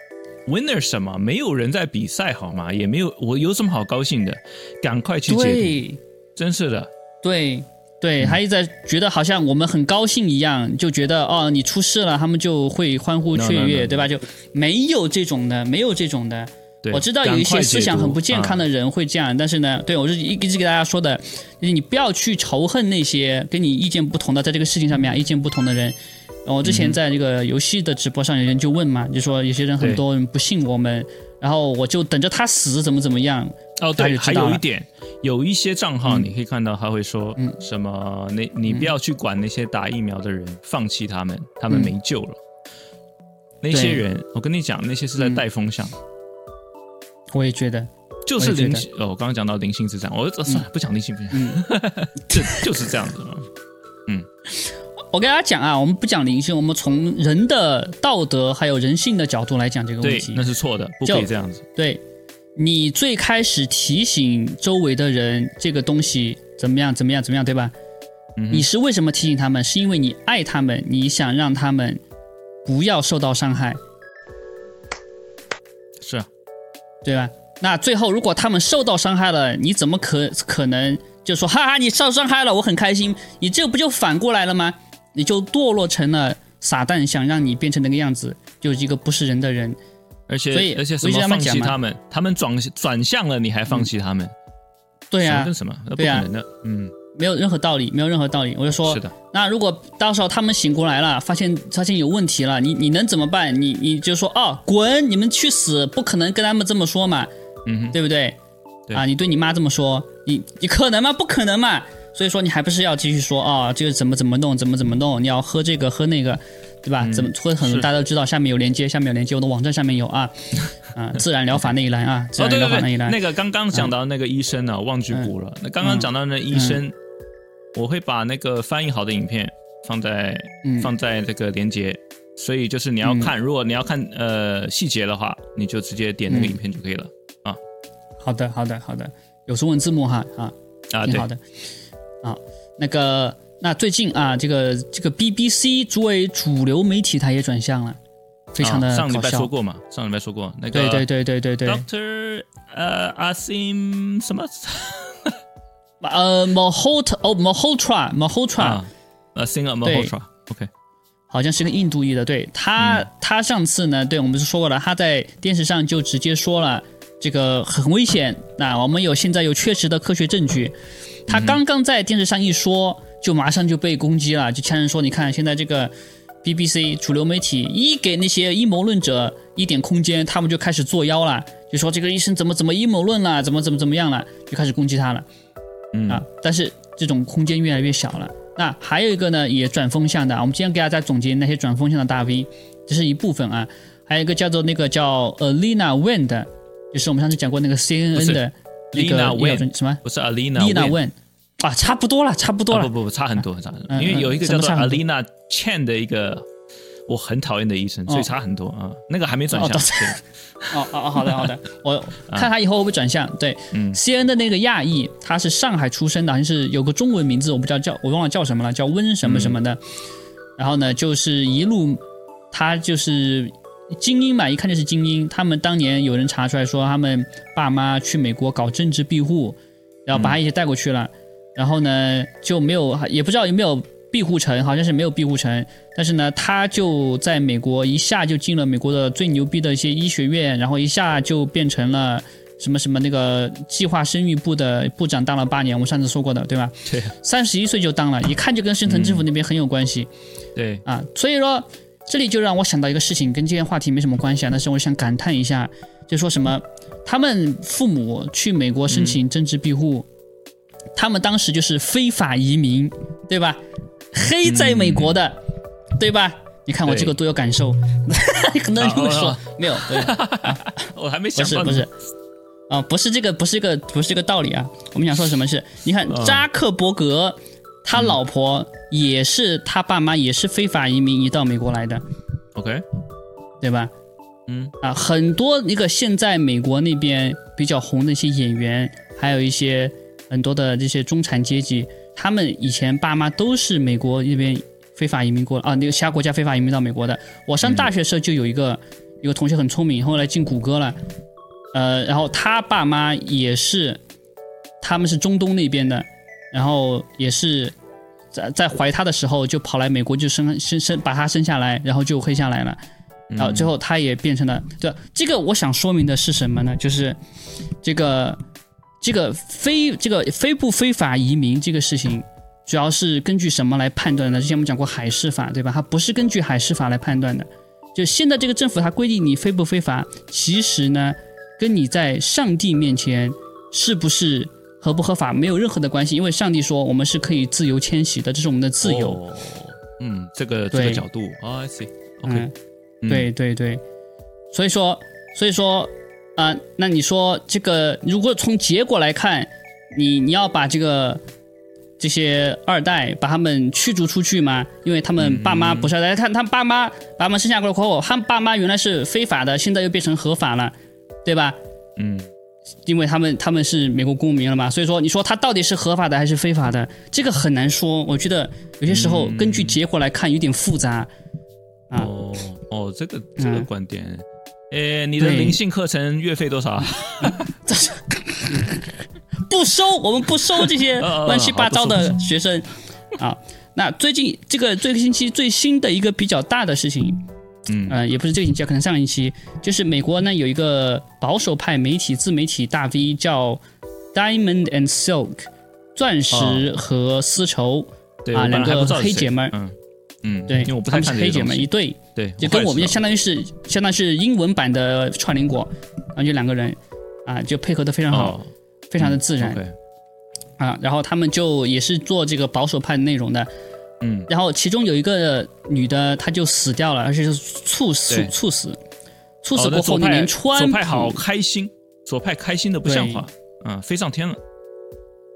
，winner 什么？没有人在比赛好吗？也没有，我有什么好高兴的？赶快去解真是的，对对，嗯他一直在觉得好像我们很高兴一样，就觉得哦，你出事了，他们就会欢呼雀 no, no, 跃，no. 对吧？就没有这种的，没有这种的。我知道有一些思想很不健康的，的人会这样，但是呢，对我是一一直给大家说的，就是你不要去仇恨那些跟你意见不同的，在这个事情上面啊意见不同的人。我之前在这个游戏的直播上，有人就问嘛，就说有些人很多人不信我们，然后我就等着他死，怎么怎么样。哦，对，还有一点，有一些账号你可以看到他会说嗯。什么，你你不要去管那些打疫苗的人，放弃他们，他们嗯没救了。那些人，我跟你讲，那些是在嗯带风向，我也觉得，就是灵性。哦，我刚刚讲到灵性之战，我呃算了，不讲灵性，不讲，嗯，这就是这样子嘛。我跟大家讲啊，我们不讲灵性，我们从人的道德还有人性的角度来讲这个问对，题。那是错的，不可以这样子。对，你最开始提醒周围的人这个东西怎么样怎么样怎么样，对吧？嗯你是为什么提醒他们？是因为你爱他们，你想让他们不要受到伤害，是啊，对吧？那最后如果他们受到伤害了，你怎么可可能就说哈哈你受伤害了，我很开心？你这不就反过来了吗？你就堕落成了撒旦想让你变成那个样子，就是一个不是人的人。而所以且而且什么放弃他们，他们转转向了，你还放弃他们？对啊什么，什么？那不对啊可能的。嗯，没有任何道理，没有任何道理。我就说是，的，那如果到时候他们醒过来了，发现发现有问题了，你你能怎么办？你你就说哦，滚，你们去死！不可能跟他们这么说嘛，嗯哼，对不对？对啊，你对你妈这么说，你你可能吗？不可能嘛。所以说你还不是要继续说啊、这个怎么怎么弄，怎么怎么弄？你要喝这个喝那个，对吧？嗯怎么喝很多大家都知道，下面有链接，下面有链接，我的网站上面有啊 啊，自然疗法那一栏啊，自哦，然疗法那一栏。那个刚刚讲到那个医生呢，忘记补了。那刚刚讲到那医生，我会把那个翻译好的影片放在嗯放在这个连接，所以就是你要看，如果你要看呃细节的话，你就直接点那个嗯影片就可以了啊。好的，好的，好的，有中文字幕哈啊。啊，对挺好，的。啊，那个，那最近啊，这个这个 BBC 作为主流媒体，它也转向了，非常的啊上礼。拜说过嘛，上礼拜说过那个对对对对对对，Doctor 呃 Asim 什么？呃，Malhotra 哦，Malhotra Malhotra，、啊，Asim 对。Malhotra OK 好像是个印度裔的，对他，嗯。他上次呢，对我们是说过了，他在电视上就直接说了，这个很危险。那我们有现在有确实的科学证据，他刚刚在电视上一说，就马上就被攻击了，就呛人说，你看现在这个 BBC 主流媒体一给那些阴谋论者一点空间，他们就开始作妖了，就说这个医生怎么怎么阴谋论了，怎么怎么怎么样了，就开始攻击他了。嗯啊，但是这种空间越来越小了。那还有一个呢，也转风向的，我们今天给大家总结那些转风向的大 V，这是一部分啊。还有一个叫做那个叫 Alina Wen 的，就是我们上次讲过那个 CNN 的那个什么不是 Alina Wen Wen 啊，差不多了，差不多了。啊不不不，差很多，差很多。嗯因为有一个叫做嗯什么差很多 Alina Chen 的一个我很讨厌的医生，所以差很多啊。那个还没转向哦，对哦哦哦，好的好的，我 看他以后会不会转向。对嗯，CNN 的那个亚裔，他是上海出生的，好像是有个中文名字，我不知道叫，我忘了叫什么了，叫温什么什么的。嗯然后呢，就是一路，他就是精英嘛，一看就是精英。他们当年有人查出来说，他们爸妈去美国搞政治庇护，然后把他一起带过去了，然后呢就没有，也不知道有没有庇护城，好像是没有庇护城。但是呢，他就在美国一下就进了美国的最牛逼的一些医学院，然后一下就变成了什么什么那个计划生育部的部长，当了八年。我们上次说过的，对吧？对三十一岁就当了，一看就跟深层政府那边很有关系、对，啊。所以说，这里就让我想到一个事情，跟今天话题没什么关系啊，但是我想感叹一下，就说什么他们父母去美国申请政治庇护，他们当时就是非法移民，对吧？黑在美国的，对吧？你看我这个多有感受，很多 人就会说、啊没有，对，我还没不想到是不是，啊、不是这个，不是这个，不是这个道理啊。我们想说什么是？你看啊扎克伯格，他老婆也是，他爸妈也是非法移民移到美国来的，OK，对吧？嗯。啊，很多那个现在美国那边比较红的一些演员，还有一些很多的这些中产阶级，他们以前爸妈都是美国那边非法移民过啊，那个其他国家非法移民到美国的。我上大学的时候就有一个、有个同学很聪明，后来进谷歌了，呃，然后他爸妈也是，他们是中东那边的，然后也是在在怀他的时候就跑来美国就生生生把他生下来，然后就黑下来了。然后最后他也变成了对这个，我想说明的是什么呢？就是这个这个非这个非不非法移民这个事情，主要是根据什么来判断呢？之前我们讲过海事法，对吧？它不是根据海事法来判断的。就现在这个政府它规定你非不非法，其实呢，跟你在上帝面前是不是合不合法没有任何的关系，因为上帝说我们是可以自由迁徙的，这是我们的自由。哦嗯，这个这个角度啊，I see。OK，嗯嗯对对对，所以说，所以说，啊、那你说这个，如果从结果来看，你你要把这个这些二代把他们驱逐出去吗，因为他们爸妈不是二代，他他爸妈把他们生下过后，他们爸妈原来是非法的，现在又变成合法了，对吧？嗯，因为他们他们是美国公民了嘛，所以说你说他到底是合法的还是非法的，这个很难说。我觉得有些时候根据结果来看有点复杂。啊哦哦，这个这个嗯观点，诶，你的灵性课程月费多少啊？不收，我们不收这些呃 乱七八糟的学生啊。那最近这个这个星期最新的一个比较大的事情，嗯。呃，也不是这个星期，可能上个星期，就是美国呢有一个保守派媒体自媒体大 V 叫 Diamond and Silk，钻石和丝绸，对，啊两个黑姐们儿嗯嗯，对，因为我不他们是黑姐们一对，对，就跟我们就就相当于是相当于是英文版的串联果，然后就两个人啊，就配合的非常好，哦，非常的自然。啊，然后他们就也是做这个保守派内容的，嗯，然后其中有一个女的，她就死掉了，而且是猝死猝死，猝死过后，那左派年川普左派好开心，左派开心的不像话，嗯，飞上天了，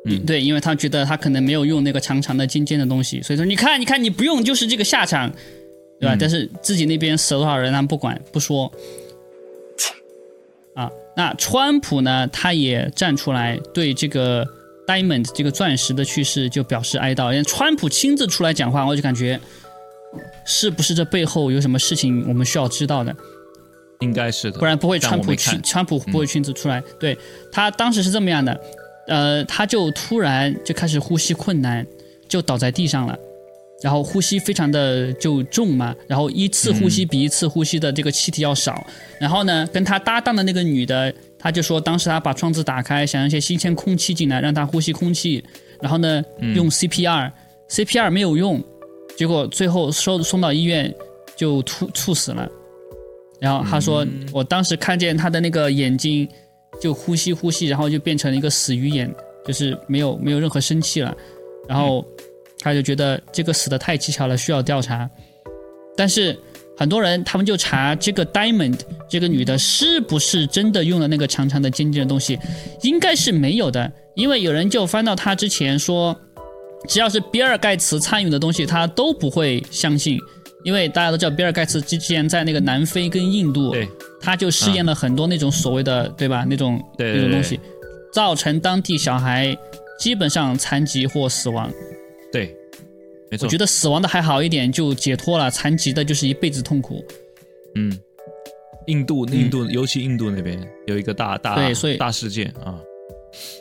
嗯。对，因为他觉得他可能没有用那个长长的尖尖的东西，所以说你看，你看你不用就是这个下场，对吧？嗯。但是自己那边死了多少人，他们不管不说。啊，那川普呢，他也站出来对这个 diamond 这个钻石的去世就表示哀悼，连川普亲自出来讲话，我就感觉是不是这背后有什么事情我们需要知道的？应该是的，不然不会川普川普不会亲自出来。对他当时是这么样的，呃，他就突然就开始呼吸困难，就倒在地上了，然后呼吸非常的就重嘛，然后一次呼嗯吸比一次呼吸的这个气体要少。然后呢，跟他搭档的那个女的，她就说当时她把窗子打开，想让一些新鲜空气进来，让她呼吸空气，然后呢嗯用 CPR，CPR 没有用，结果最后收送到医院就猝猝死了。然后他说，嗯我当时看见他的那个眼睛就呼吸呼吸，然后就变成了一个死鱼眼，就是没有没有任何生气了。然后他就觉得这个死的太蹊跷了，需要调查。但是很多人他们就查这个 Diamond 这个女的是不是真的用了那个长长的尖尖的东西，应该是没有的，因为有人就翻到她之前说，只要是比尔盖茨参与的东西，他都不会相信。因为大家都知道，比尔盖茨之前在那个南非跟印度，他就试验了很多那种所谓的，对吧？那种那种东西，造成当地小孩基本上残疾或死亡。对，没错我觉，得死亡的还好一点，就解脱了；残疾的就是一辈子痛苦。嗯，印度印度尤其印度那边有一个大大对所以大事件啊，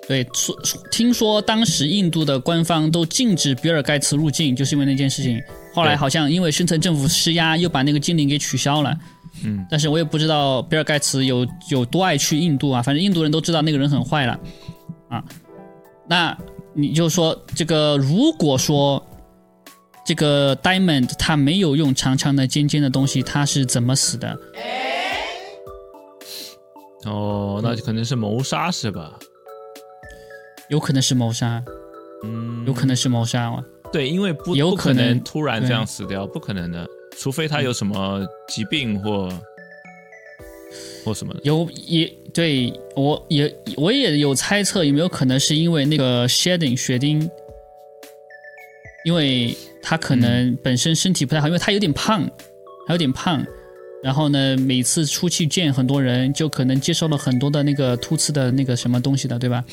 对，说说听说当时印度的官方都禁止比尔盖茨入境，就是因为那件事情。后来好像因为深层政府施压，又把那个禁令给取消了。嗯，但是我也不知道比尔盖茨有有多爱去印度啊，反正印度人都知道那个人很坏了啊。那你就说这个，如果说这个 Diamond 他没有用长长的尖尖的东西，他是怎么死的？哦，那就可能是谋杀是吧？有可能是谋杀，嗯，有可能是谋杀啊。对，因为不有可能突然这样死掉，不可能的，除非他有什么疾病或或什么的。有也对我也我也有猜测，有没有可能是因为那个 shedding 雪丁，因为他可能本身身体不太好，因为他有点胖，还有点胖，然后呢，每次出去见很多人，就可能接受了很多的那个突刺的那个什么东西的，对吧？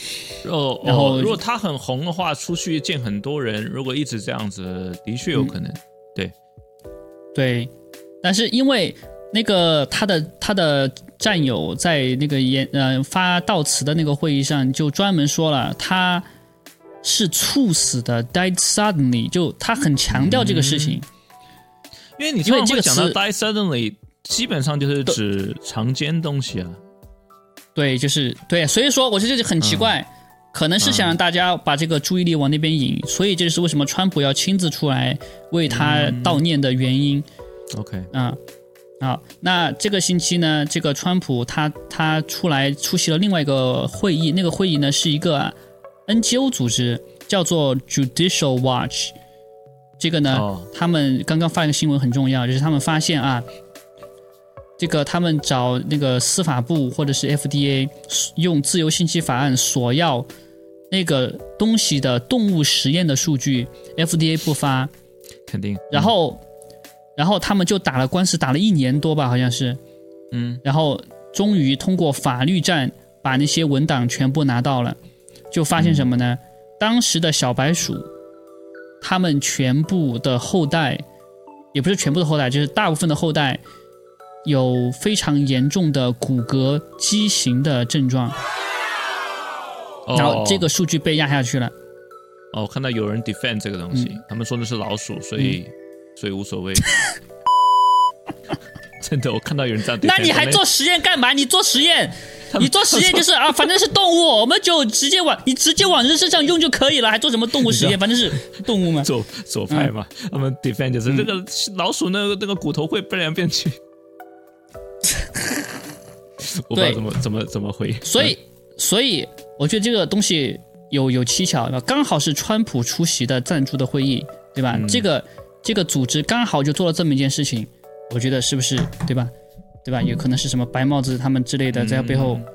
哦，然后哦如果他很红的话，出去见很多人，如果一直这样子，的确有可能。对。对，但是因为那个他的他的战友在那个演呃发悼词的那个会议上就专门说了，他是猝死的，died suddenly，就他很强调这个事情。因为你因为这个讲到词 died suddenly，基本上就是指常见东西啊。对，就是对，所以说我觉得这就很奇怪。可能是想让大家把这个注意力往那边引，所以这就是为什么川普要亲自出来为他悼念的原因。OK，啊、好，那这个星期呢，这个川普他他出来出席了另外一个会议，那个会议呢是一个 NGO 组织，叫做 Judicial Watch。这个呢，哦他们刚刚发一个新闻很重要，就是他们发现啊，这个他们找那个司法部或者是 FDA 用自由信息法案索要那个东西的动物实验的数据，FDA 不发，肯定。然后，然后他们就打了官司，打了一年多吧，好像是，嗯，然后终于通过法律战把那些文档全部拿到了，就发现什么呢？当时的小白鼠，他们全部的后代，也不是全部的后代，就是大部分的后代，有非常严重的骨骼畸形的症状，哦。然后这个数据被压下去了。哦，我看到有人 defend 这个东西，嗯。他们说的是老鼠，所以、所以无所谓。真的，我看到有人这样 defend。那你还做实验干嘛？你做实验，你做实验就是啊，反正是动物，我们就直接往你直接往人身上用就可以了，还做什么动物实验？反正是动物嘛。左左派嘛，他们 defend 就是嗯这个老鼠那个那个骨头会变来变去。我不知道怎么怎么怎么回，所以，所以我觉得这个东西有有蹊跷，刚好是川普出席的赞助的会议，对吧？嗯这个这个组织刚好就做了这么一件事情，我觉得是不是对吧？对吧？有可能是什么白帽子他们之类的在背后。嗯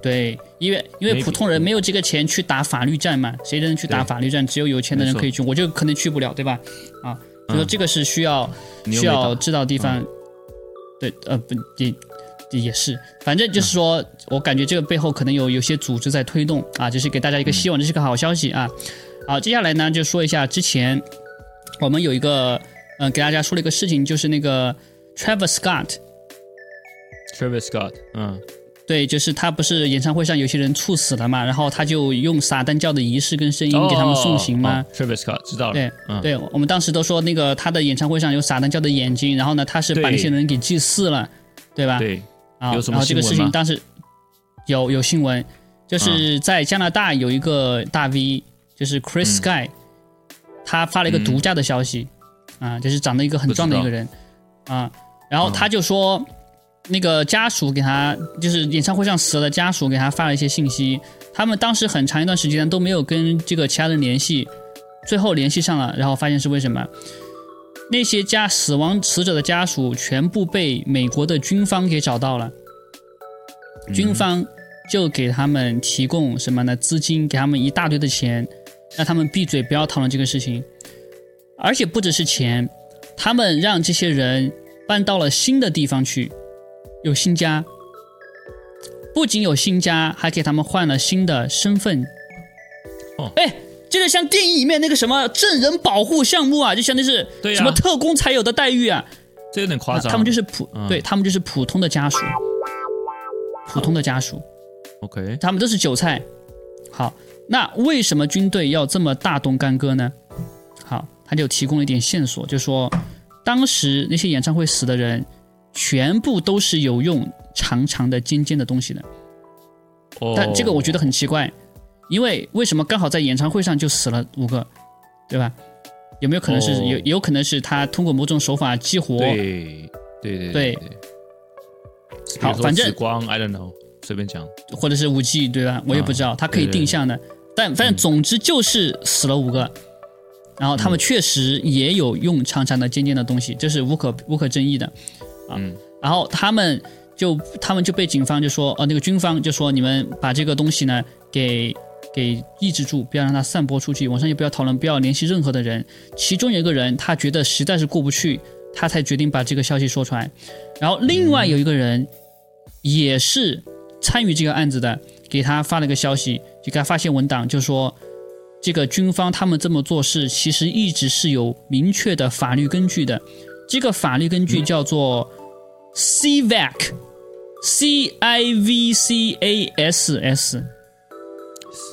对，因为因为普通人没有这个钱去打法律战嘛，谁能去打法律战？只有有钱的人可以去，我就可能去不了，对吧？啊，所以说嗯这个是需要、需要知道地方，对，呃，不也也是，反正就是说、我感觉这个背后可能有有些组织在推动啊，就是给大家一个希望，这是个好消息啊。好，接下来呢就说一下之前我们有一个呃给大家说了一个事情，就是那个 Travis Scott。Travis Scott，嗯，对，就是他不是演唱会上有些人猝死了嘛，然后他就用撒旦教的仪式跟声音给他们送行嘛。哦哦 Travis Scott 知道了，对，嗯，对，我们当时都说那个他的演唱会上有撒旦教的眼睛，然后呢，他是把那些人给祭祀了，对吧？对，啊，然后这个事情当时有有新闻，就是在加拿大有一个大 V，就是 Chris 嗯 Sky，、他发了一个独家的消息，啊，就是长得一个很壮的一个人，啊，然后他就说。那个家属给他，就是演唱会上死了的家属给他发了一些信息，他们当时很长一段时间都没有跟这个其他人联系，最后联系上了，然后发现是为什么？那些家死亡死者的家属全部被美国的军方给找到了，军方就给他们提供什么呢？资金，给他们一大堆的钱，让他们闭嘴，不要讨论这个事情。而且不只是钱，他们让这些人搬到了新的地方去，有新家。不仅有新家，还给他们换了新的身份。哦哎，这个像电影里面那个什么证人保护项目啊，就相当于是什么特工才有的待遇啊。这有点夸张。他们就是普，嗯对他们就是普通的家属，普通的家属，OK，他们都是韭菜。好，那为什么军队要这么大动干戈呢？好，他就提供了一点线索，就说当时那些演唱会死的人，全部都是有用长长的尖尖的东西的。哦，但这个我觉得很奇怪，因为为什么刚好在演唱会上就死了五个，对吧？有没有可能是、哦有有可能是他通过某种手法激活？对对对对好反正紫光，I don't know，随便讲。或者是五 G 对吧？我也不知道，它可以定向的，但反正总之就是死了五个，然后他们确实也有用长长的尖尖的东西，这是无可无可争议的啊。嗯然后他们就他们就被警方就说，呃，那个军方就说你们把这个东西呢给给抑制住，不要让它散播出去，网上也不要讨论，不要联系任何的人。其中有一个人他觉得实在是过不去，他才决定把这个消息说出来。然后另外有一个人也是参与这个案子的，给他发了个消息，就给他发现文档，就说这个军方他们这么做事，其实一直是有明确的法律根据的。这个法律根据叫做 CIVAC，C I V C A S S，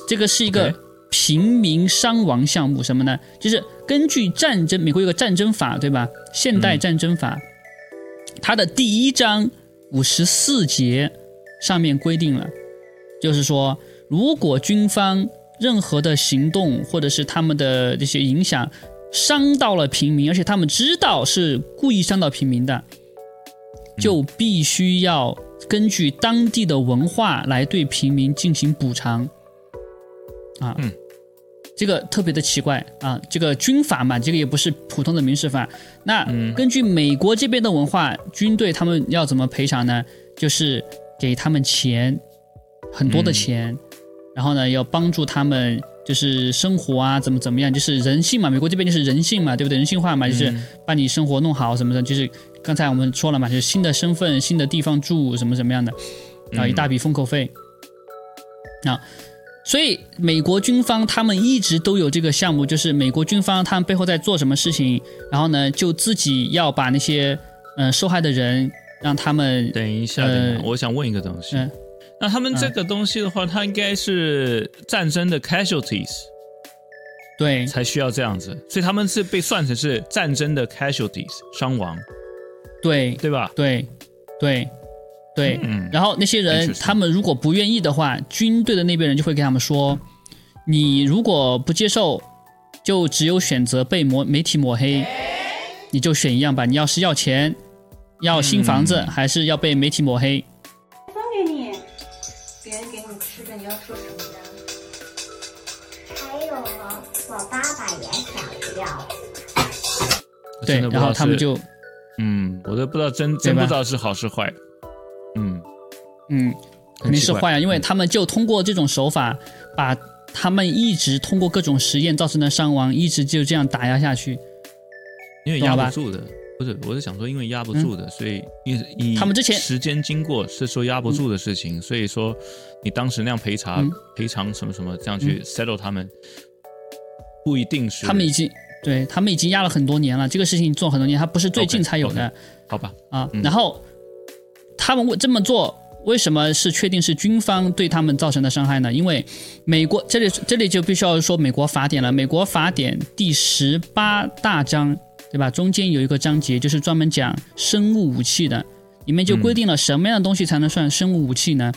这个是一个平民伤亡项目，什么呢？就是根据战争，美国有个战争法，对吧？现代战争法，它的第一章五十四节上面规定了，就是说，如果军方任何的行动或者是他们的这些影响伤到了平民，而且他们知道是故意伤到平民的，就必须要根据当地的文化来对平民进行补偿。啊，嗯，这个特别的奇怪啊，这个军法嘛，这个也不是普通的民事法。那根据美国这边的文化，军队他们要怎么赔偿呢？就是给他们钱，很多的钱，然后呢要帮助他们就是生活啊，怎么怎么样，就是人性嘛，美国这边就是人性嘛，对不对？人性化嘛，就是把你生活弄好什么的，就是刚才我们说了嘛，就是新的身份、新的地方住什么什么样的，然后，一大笔封口费，啊。所以，美国军方他们一直都有这个项目，就是美国军方他们背后在做什么事情，然后呢，就自己要把那些嗯受害的人让他们等一下，等一下，我想问一个东西。嗯，那他们这个东西的话，它应该是战争的 casualties，对，才需要这样子，所以他们是被算成是战争的 casualties 伤亡，对，对吧？对，对。对，嗯。然后那些人他们如果不愿意的话，军队的那边人就会跟他们说：“你如果不接受，就只有选择被抹媒体抹黑，你就选一样吧。你要是要钱，要新房子，还是要被媒体抹黑？”对，然后他们就，嗯，我都不知道真真不知道是好是坏。嗯嗯，肯定是坏啊，因为他们就通过这种手法，把他们一直通过各种实验造成的伤亡，一直就这样打压下去。因为压不住的，不是，我是想说，因为压不住的，所以因以他们之前时间经过是说压不住的事情，所以说你当时那样赔偿赔偿什么什么这样去 settle 他们，不一定是他们已经对他们已经压了很多年了，这个事情做很多年，他不是最近才有的，好吧？啊，然后。他们为这么做，为什么是确定是军方对他们造成的伤害呢？因为美国这里这里就必须要说美国法典了。美国法典第十八大章，对吧？中间有一个章节就是专门讲生物武器的，里面就规定了什么样的东西才能算生物武器呢？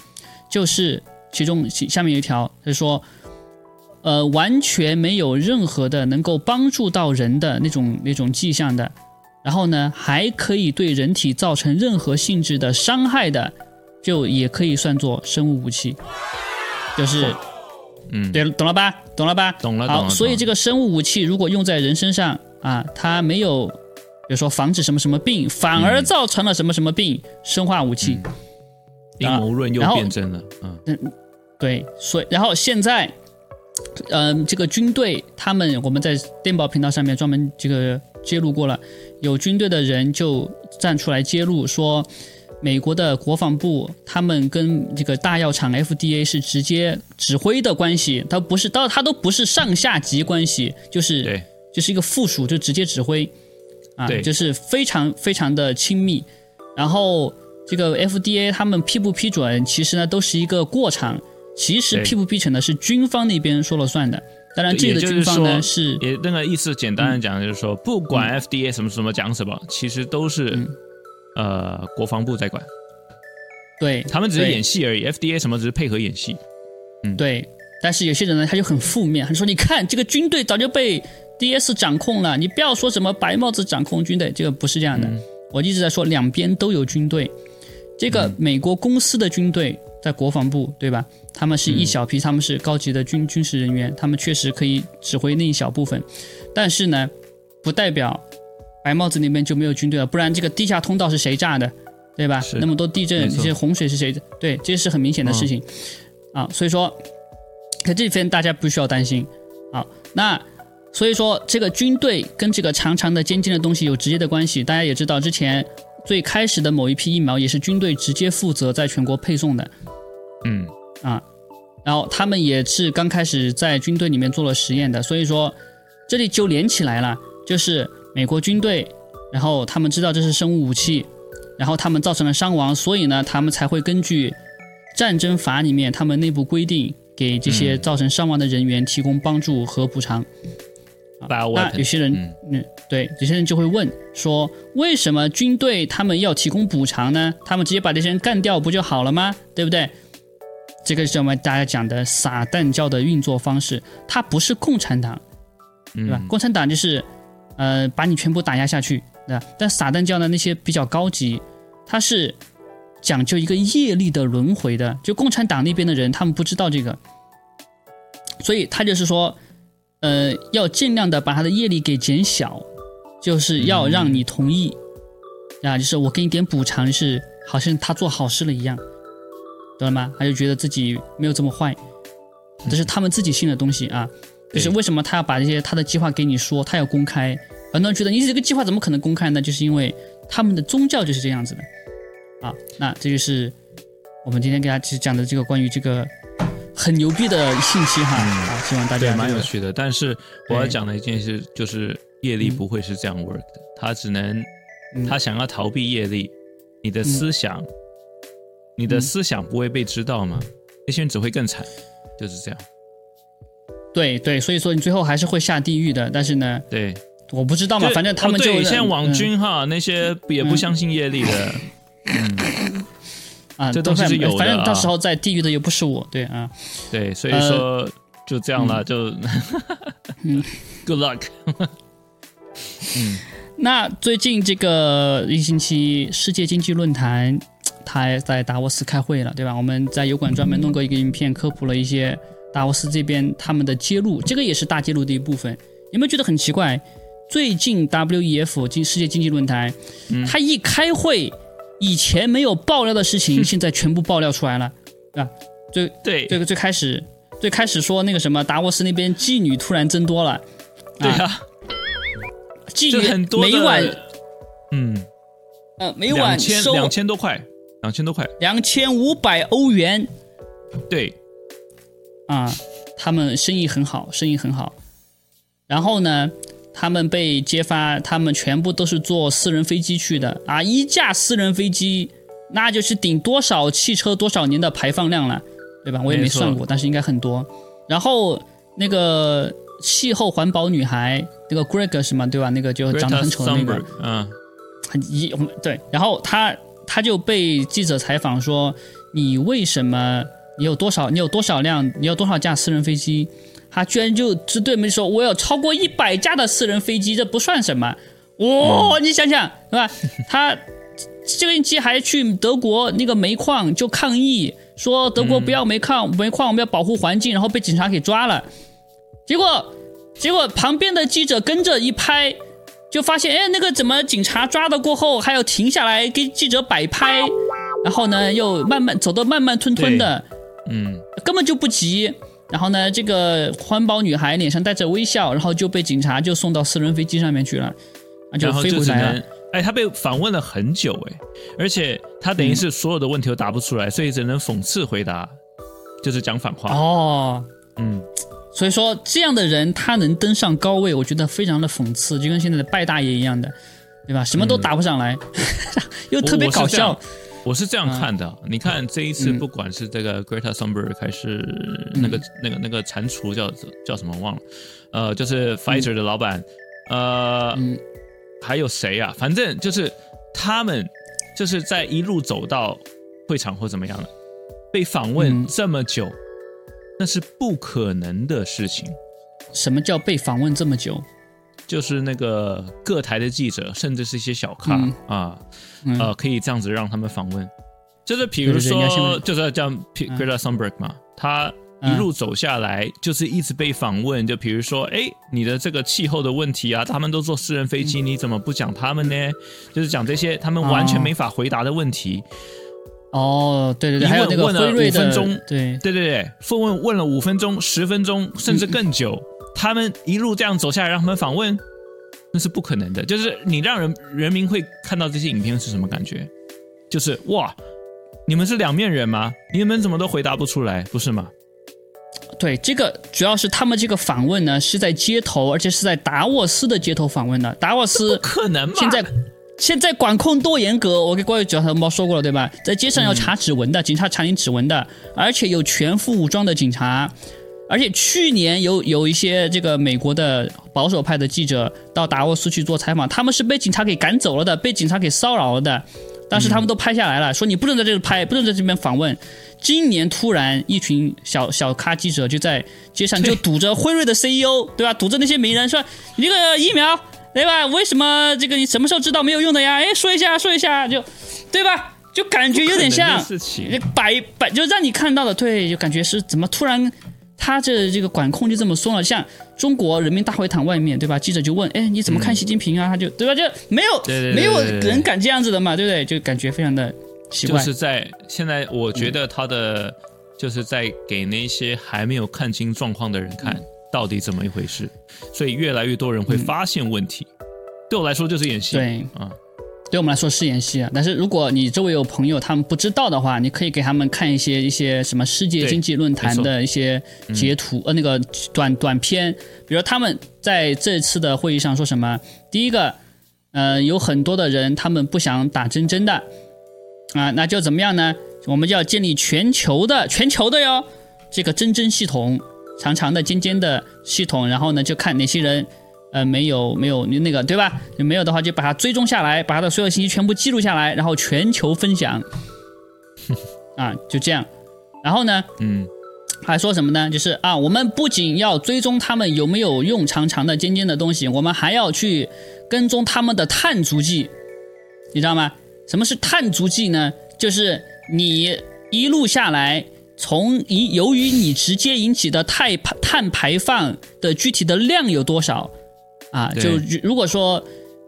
就是其中下面有一条，他说，呃，完全没有任何的能够帮助到人的那种那种迹象的。然后呢，还可以对人体造成任何性质的伤害的，就也可以算作生物武器。就是，嗯，对，懂了吧？懂了吧？懂了。好，所以这个生物武器如果用在人身上啊，它没有，比如说防止什么什么病，反而造成了什么什么病，生化武器。阴谋论又变真了。嗯，对，所以然后现在，嗯，这个军队他们，我们在电报频道上面专门这个。揭露过了，有军队的人就站出来揭露说，美国的国防部他们跟这个大药厂 FDA 是直接指挥的关系，他不是到他都不是上下级关系，就是，就是一个附属就直接指挥，啊，就是非常非常的亲密。然后这个 FDA 他们批不批准，其实呢都是一个过场，其实批不批准的是军方那边说了算的。当然，这个军方呢是也那个意思，简单的讲就是说，不管 FDA 什么什么讲什么，其实都是呃国防部在管。对他们只是演戏而已，FDA 什么只是配合演戏。嗯，对。但是有些人呢，他就很负面，他说：“你看，这个军队早就被 DS 掌控了，你不要说什么白帽子掌控军队，这个不是这样的。我一直在说，两边都有军队。这个美国公司的军队在国防部，对吧？”他们是一小批，他们是高级的军军事人员，他们确实可以指挥那一小部分，但是呢，不代表白帽子那边就没有军队了，不然这个地下通道是谁炸的，对吧？那么多地震，这些洪水是谁？对，这是很明显的事情啊。所以说，在这边大家不需要担心。啊，那所以说这个军队跟这个长长的尖尖的东西有直接的关系。大家也知道，之前最开始的某一批疫苗也是军队直接负责在全国配送的。嗯。啊，然后他们也是刚开始在军队里面做了实验的，所以说这里就连起来了，就是美国军队，然后他们知道这是生物武器，然后他们造成了伤亡，所以呢，他们才会根据战争法里面他们内部规定，给这些造成伤亡的人员提供帮助和补偿。那有些人，嗯，对，有些人就会问说，为什么军队他们要提供补偿呢？他们直接把这些人干掉不就好了吗？对不对？这个是我们大家讲的撒旦教的运作方式，它不是共产党，对吧？共产党就是，呃，把你全部打压下去，对吧？但撒旦教呢，那些比较高级，它是讲究一个业力的轮回的。就共产党那边的人，他们不知道这个，所以他就是说，呃，要尽量的把他的业力给减小，就是要让你同意，啊，就是我给你点补偿，是好像他做好事了一样。懂了吗？他就觉得自己没有这么坏，这是他们自己信的东西啊。就是为什么他要把这些他的计划给你说，他要公开？很多人觉得你这个计划怎么可能公开呢？就是因为他们的宗教就是这样子的啊。那这就是我们今天给大家讲的这个关于这个很牛逼的信息哈。啊，希望大家对蛮有趣的。但是我要讲的一件事就是业力不会是这样 work 的，他只能他想要逃避业力，你的思想，你的思想不会被知道吗？那些人只会更惨，就是这样。对对，所以说你最后还是会下地狱的。但是呢，对，我不知道嘛，反正他们就现在网军哈，那些也不相信业力的，嗯，啊，这东西是有的。反正到时候在地狱的又不是我，对啊，对，所以说就这样了，就，嗯，Good luck。嗯，那最近这个一星期世界经济论坛，他在达沃斯开会了，对吧？我们在油管专门弄过一个影片，科普了一些。达沃斯这边他们的揭露，这个也是大揭露的一部分。有没有觉得很奇怪？最近 WEF 经世界经济论坛，他一开会，以前没有爆料的事情，现在全部爆料出来了，啊，最对。这个最开始最开始说那个什么达沃斯那边妓女突然增多了，对啊，妓女很多每晚，嗯，呃，每晚收两千多块，两千多块，两千五百欧元，对。啊，他们生意很好，生意很好。然后呢，他们被揭发，他们全部都是坐私人飞机去的啊！一架私人飞机，那就是顶多少汽车多少年的排放量了，对吧？我也没算过，但是应该很多。然后那个气候环保女孩，那个 Greg 是吗？对吧？那个就长得很丑的那个，嗯，很一对。然后他他就被记者采访说：“你为什么？”你有多少？你有多少辆？你有多少架私人飞机？他居然就只对没说，我有超过一百架的私人飞机，这不算什么。哇，你想想，是吧？他这个星期还去德国那个煤矿就抗议，说德国不要煤矿，煤矿我们要保护环境，然后被警察给抓了。结果，结果旁边的记者跟着一拍，就发现，哎，那个怎么警察抓了过后还要停下来给记者摆拍，然后呢又慢慢走得慢慢吞吞的。嗯，根本就不急。然后呢，这个环保女孩脸上带着微笑，然后就被警察就送到私人飞机上面去了，啊，就飞回来了。哎，他被访问了很久，哎，而且他等于是所有的问题都答不出来，所以只能讽刺回答，就是讲反话。哦，嗯，所以说这样的人他能登上高位，我觉得非常的讽刺，就跟现在的拜大爷一样的，对吧？什么都答不上来，又特别搞笑。我是这样看的，你看这一次，不管是这个 Greta Thunberg 还是那个那个那个蟾蜍叫叫什么忘了，呃，就是 Pfizer 的老板，呃，还有谁啊？反正就是他们就是在一路走到会场或怎么样的，被访问这么久，那是不可能的事情。什么叫被访问这么久？就是那个各台的记者，甚至是一些小咖啊，呃，可以这样子让他们访问。就是比如说，就是叫 Greta Thunberg 嘛，他一路走下来，就是一直被访问。就比如说，哎，你的这个气候的问题啊，他们都坐私人飞机，你怎么不讲他们呢？就是讲这些他们完全没法回答的问题。哦，对对对，还有那个问了五分钟，对对对对，问问了五分钟、十分钟，甚至更久。他们一路这样走下来，让他们访问，那是不可能的。就是你让人人民会看到这些影片是什么感觉？就是哇，你们是两面人吗？你们怎么都回答不出来，不是吗？对，这个主要是他们这个访问呢是在街头，而且是在达沃斯的街头访问的。达沃斯不可能，现在现在管控多严格，我给各位主要同胞说过了，对吧？在街上要查指纹的，警察查你指纹的，而且有全副武装的警察。而且去年有有一些这个美国的保守派的记者到达沃斯去做采访，他们是被警察给赶走了的，被警察给骚扰了的。但是他们都拍下来了，说你不能在这里拍，不能在这边访问。今年突然一群小小咖记者就在街上就堵着辉瑞的 CEO，对吧？堵着那些名人说你这个疫苗，对吧？为什么这个你什么时候知道没有用的呀？哎，说一下说一下就，对吧？就感觉有点像摆摆，就让你看到的，对，就感觉是怎么突然。他这这个管控就这么松了，像中国人民大会堂外面对吧？记者就问，哎，你怎么看习近平啊？他就对吧？就没有没有人敢这样子的嘛，对不对？就感觉非常的奇怪。就是在现在，我觉得他的就是在给那些还没有看清状况的人看到底怎么一回事，所以越来越多人会发现问题。对我来说就是演戏，对啊，对我们来说是演戏啊。但是如果你周围有朋友他们不知道的话，你可以给他们看一些一些什么世界经济论坛的一些截图，呃，那个短短片，比如他们在这次的会议上说什么，第一个，呃，有很多的人他们不想打针针的，啊，那就怎么样呢？我们就要建立全球的全球的哟，这个针针系统，长长的尖尖的系统，然后呢，就看哪些人，呃，没有没有那个对吧？没有的话，就把它追踪下来，把它的所有信息全部记录下来，然后全球分享，啊，就这样。然后呢，嗯，还说什么呢？就是啊，我们不仅要追踪他们有没有用长长的尖尖的东西，我们还要去跟踪他们的碳足迹，你知道吗？什么是碳足迹呢？就是你一路下来，从一由于你直接引起的碳碳排放的具体的量有多少啊？就如果说，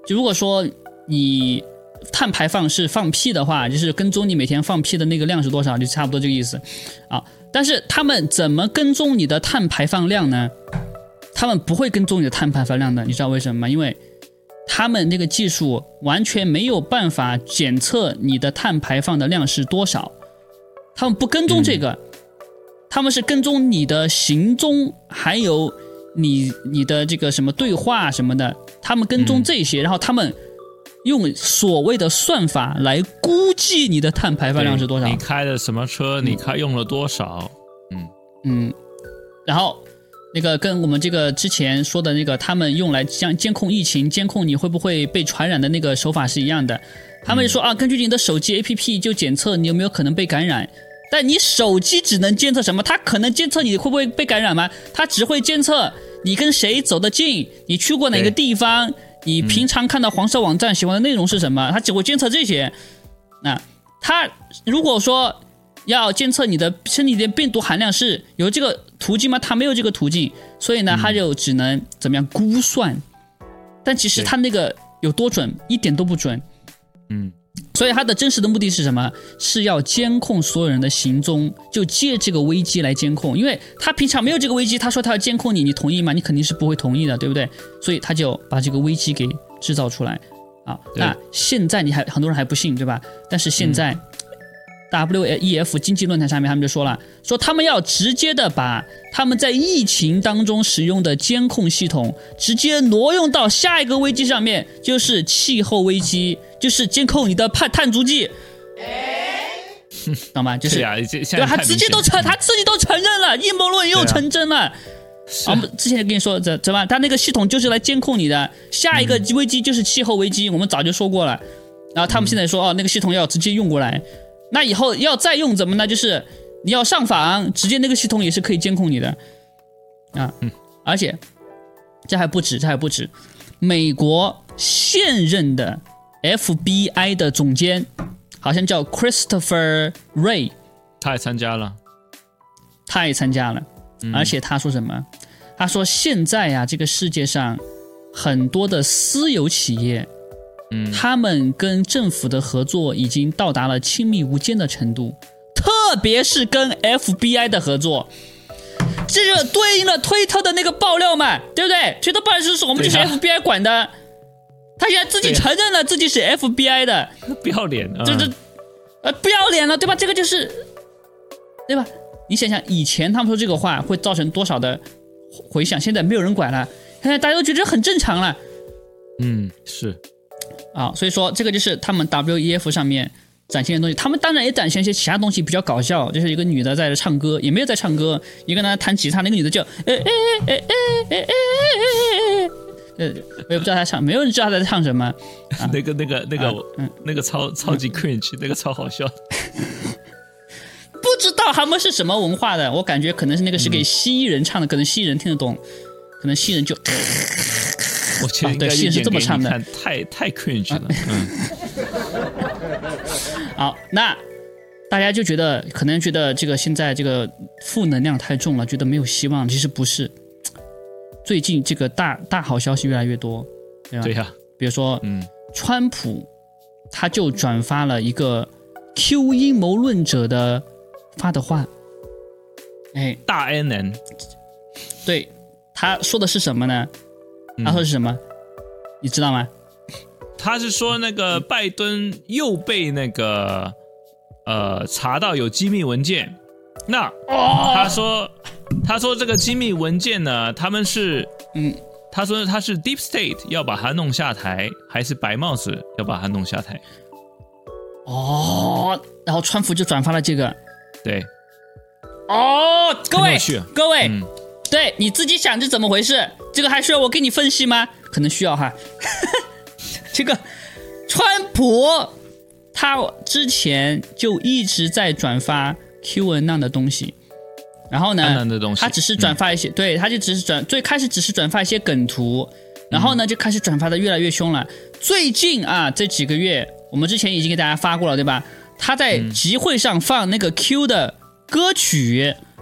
就如果说你碳排放是放屁的话，就是跟踪你每天放屁的那个量是多少，就差不多这个意思啊。但是他们怎么跟踪你的碳排放量呢？他们不会跟踪你的碳排放量的，你知道为什么吗？因为他们那个技术完全没有办法检测你的碳排放的量是多少，他们不跟踪这个，他们是跟踪你的行踪，还有你你的这个什么对话什么的，他们跟踪这些，然后他们用所谓的算法来估计你的碳排放量是多少你。开的什么车？你开用了多少？嗯，嗯，然后那个跟我们这个之前说的那个，他们用来像监控疫情、监控你会不会被传染的那个手法是一样的。他们就说啊，根据你的手机 APP 就检测你有没有可能被感染。但你手机只能监测什么？它可能监测你会不会被感染吗？它只会监测你跟谁走得近，你去过哪个地方，你平常看到黄色网站喜欢的内容是什么，它只会监测这些。那它如果说要监测你的身体的病毒含量是有这个途径吗？它没有这个途径，所以呢，它就只能怎么样估算。但其实它那个有多准，一点都不准。嗯，所以他的真实的目的是什么？是要监控所有人的行踪，就借这个危机来监控。因为他平常没有这个危机，他说他要监控你，你同意吗？你肯定是不会同意的，对不对？所以他就把这个危机给制造出来啊。那现在你还很多人还不信，对吧？但是现在。WEF 经济论坛上面，他们就说了，说他们要直接的把他们在疫情当中使用的监控系统直接挪用到下一个危机上面，就是气候危机，就是监控你的碳碳足迹，懂吗？就是是呀，这现对吧？他直接都承，他自己都承认了，阴谋论又成真了。我们之前就跟你说，怎怎么？他那个系统就是来监控你的，下一个嗯危机就是气候危机，我们早就说过了。然后他们现在说，哦，那个系统要直接用过来，那以后要再用怎么呢？就是你要上访，直接那个系统也是可以监控你的啊。嗯而且这还不止，这还不止，美国现任的 FBI 的总监好像叫 Christopher Ray，他也参加了，他也参加了，嗯而且他说什么？他说现在呀、这个世界上很多的私有企业，嗯，他们跟政府的合作已经到达了亲密无间的程度，特别是跟 FBI 的合作。这就对应了推特的那个爆料嘛，对不对？推特爆料是我们就是 FBI 管的，他现在自己承认了自己是 FBI 的，不要脸啊！这这呃不要脸了，对吧？这个就是，对吧？你想想，以前他们说这个话会造成多少的回响，现在没有人管了，现在大家都觉得很正常了嗯是啊。所以说，这个就是他们 WEF 上面展现的东西。他们当然也展现一些其他东西比较搞笑，就是一个女的在这唱歌，也没有在唱歌，一个呢弹吉他，那个女的就呃呃呃呃呃呃呃。呃，我也不知道她唱，没有人知道她在唱什么。那个那个那个嗯那个超超级 cringe，那个超好笑。不知道他们是什么文化的，我感觉可能是那个是给蜥蜴人唱的，可能蜥蜴人听得懂，可能蜥蜴人就我觉得应啊对是是这么唱的太太 cringe 了。嗯，好，那大家就觉得可能觉得这个现在这个负能量太重了，觉得没有希望。其实不是，最近这个大大好消息越来越多，对吧？对呀，比如说，嗯川普他就转发了一个 Q 阴谋论者的发的话，哎，大 N N，对，他说的是什么呢？他说是什么？你知道吗？他是说那个拜登又被那个呃查到有机密文件，那他说他说这个机密文件呢，他们是嗯，他说他是 Deep State 要把他弄下台，还是白帽子要把他弄下台？哦，然后川普就转发了这个。对，哦，各位各位，嗯对你自己想是怎么回事？这个还需要我给你分析吗？可能需要哈。这个川普他之前就一直在转发 Q 文档的东西，然后呢他只是转发一些，对，他就只是转，最开始只是转发一些梗图，然后呢就开始转发的越来越凶了。最近啊这几个月，我们之前已经给大家发过了，对吧？他在集会上放那个 Q 的歌曲。嗯，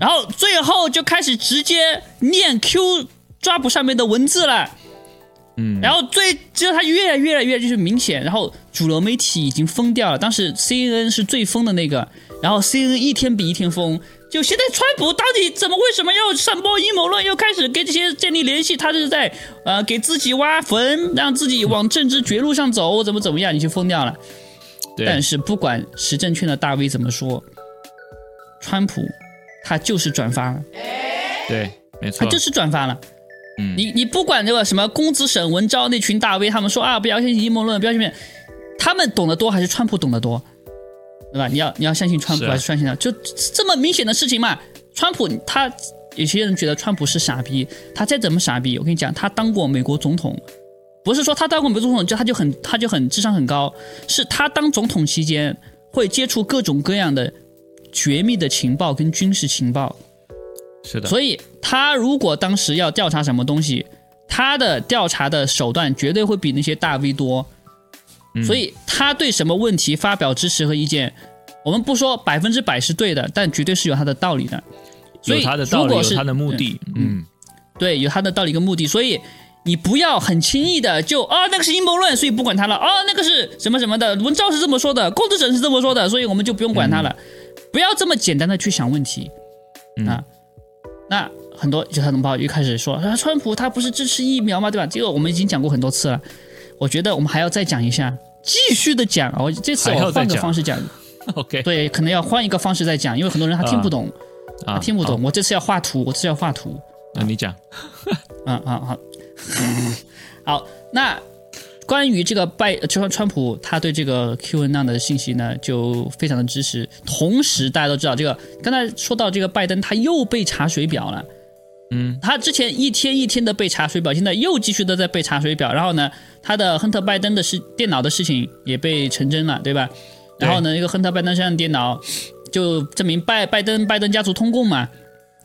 然后最后就开始直接念 Q 抓捕上面的文字了，嗯，然后最只有他越来越来越就是明显，然后主流媒体已经疯掉了，当时 CNN 是最疯的那个，然后 CNN 一天比一天疯，就现在川普到底怎么为什么要散播阴谋论，又开始跟这些建立联系，他是在呃给自己挖坟，让自己往政治绝路上走，怎么怎么样，你就疯掉了。但，是不管时政圈的大 V 怎么说，川普他就是转发了。对，没错，他就是转发了。嗯你你不管这个什么公子沈文昭那群大 V，他们说啊，不要相信阴谋论，不要相信，他们懂得多还是川普懂得多，对吧？你要你要相信川普还是相信他？就这么明显的事情嘛。川普他有些人觉得川普是傻逼，他再怎么傻逼，我跟你讲，他当过美国总统，不是说他当过美国总统就他就很他就很智商很高，是他当总统期间会接触各种各样的绝密的情报跟军事情报。是的，所以他如果当时要调查什么东西，他的调查的手段绝对会比那些大 V 多。嗯所以他对什么问题发表支持和意见，我们不说百分之百是对的，但绝对是有他的道理的。所以有他的道理，是有他的目的，嗯，对，有他的道理跟目的，所以你不要很轻易的就啊那个是阴谋论，所以不管他了。啊那个是什么什么的，文昭是这么说的，公子沈是这么说的，所以我们就不用管他了。不要这么简单的去想问题、嗯啊。那很多就他同胞又开始说啊，川普他不是支持疫苗吗？对吧？这个我们已经讲过很多次了，我觉得我们还要再讲一下，继续的讲。我这次还要换个方式讲，OK，对，可能要换一个方式再讲，因为很多人他听不懂，啊他听不懂。我这次要画图，我这次要画图。那你讲，嗯嗯好，好，那关于这个拜，就说川普他对这个 Q N 的信息呢，就非常的支持。同时，大家都知道，这个刚才说到这个拜登，他又被查水表了。嗯，他之前一天一天的被查水表，现在又继续的在被查水表。然后呢，他的亨特拜登的事电脑的事情也被成真了，对吧？然后呢，那个亨特拜登身上的电脑就证明拜拜登拜登家族通共嘛，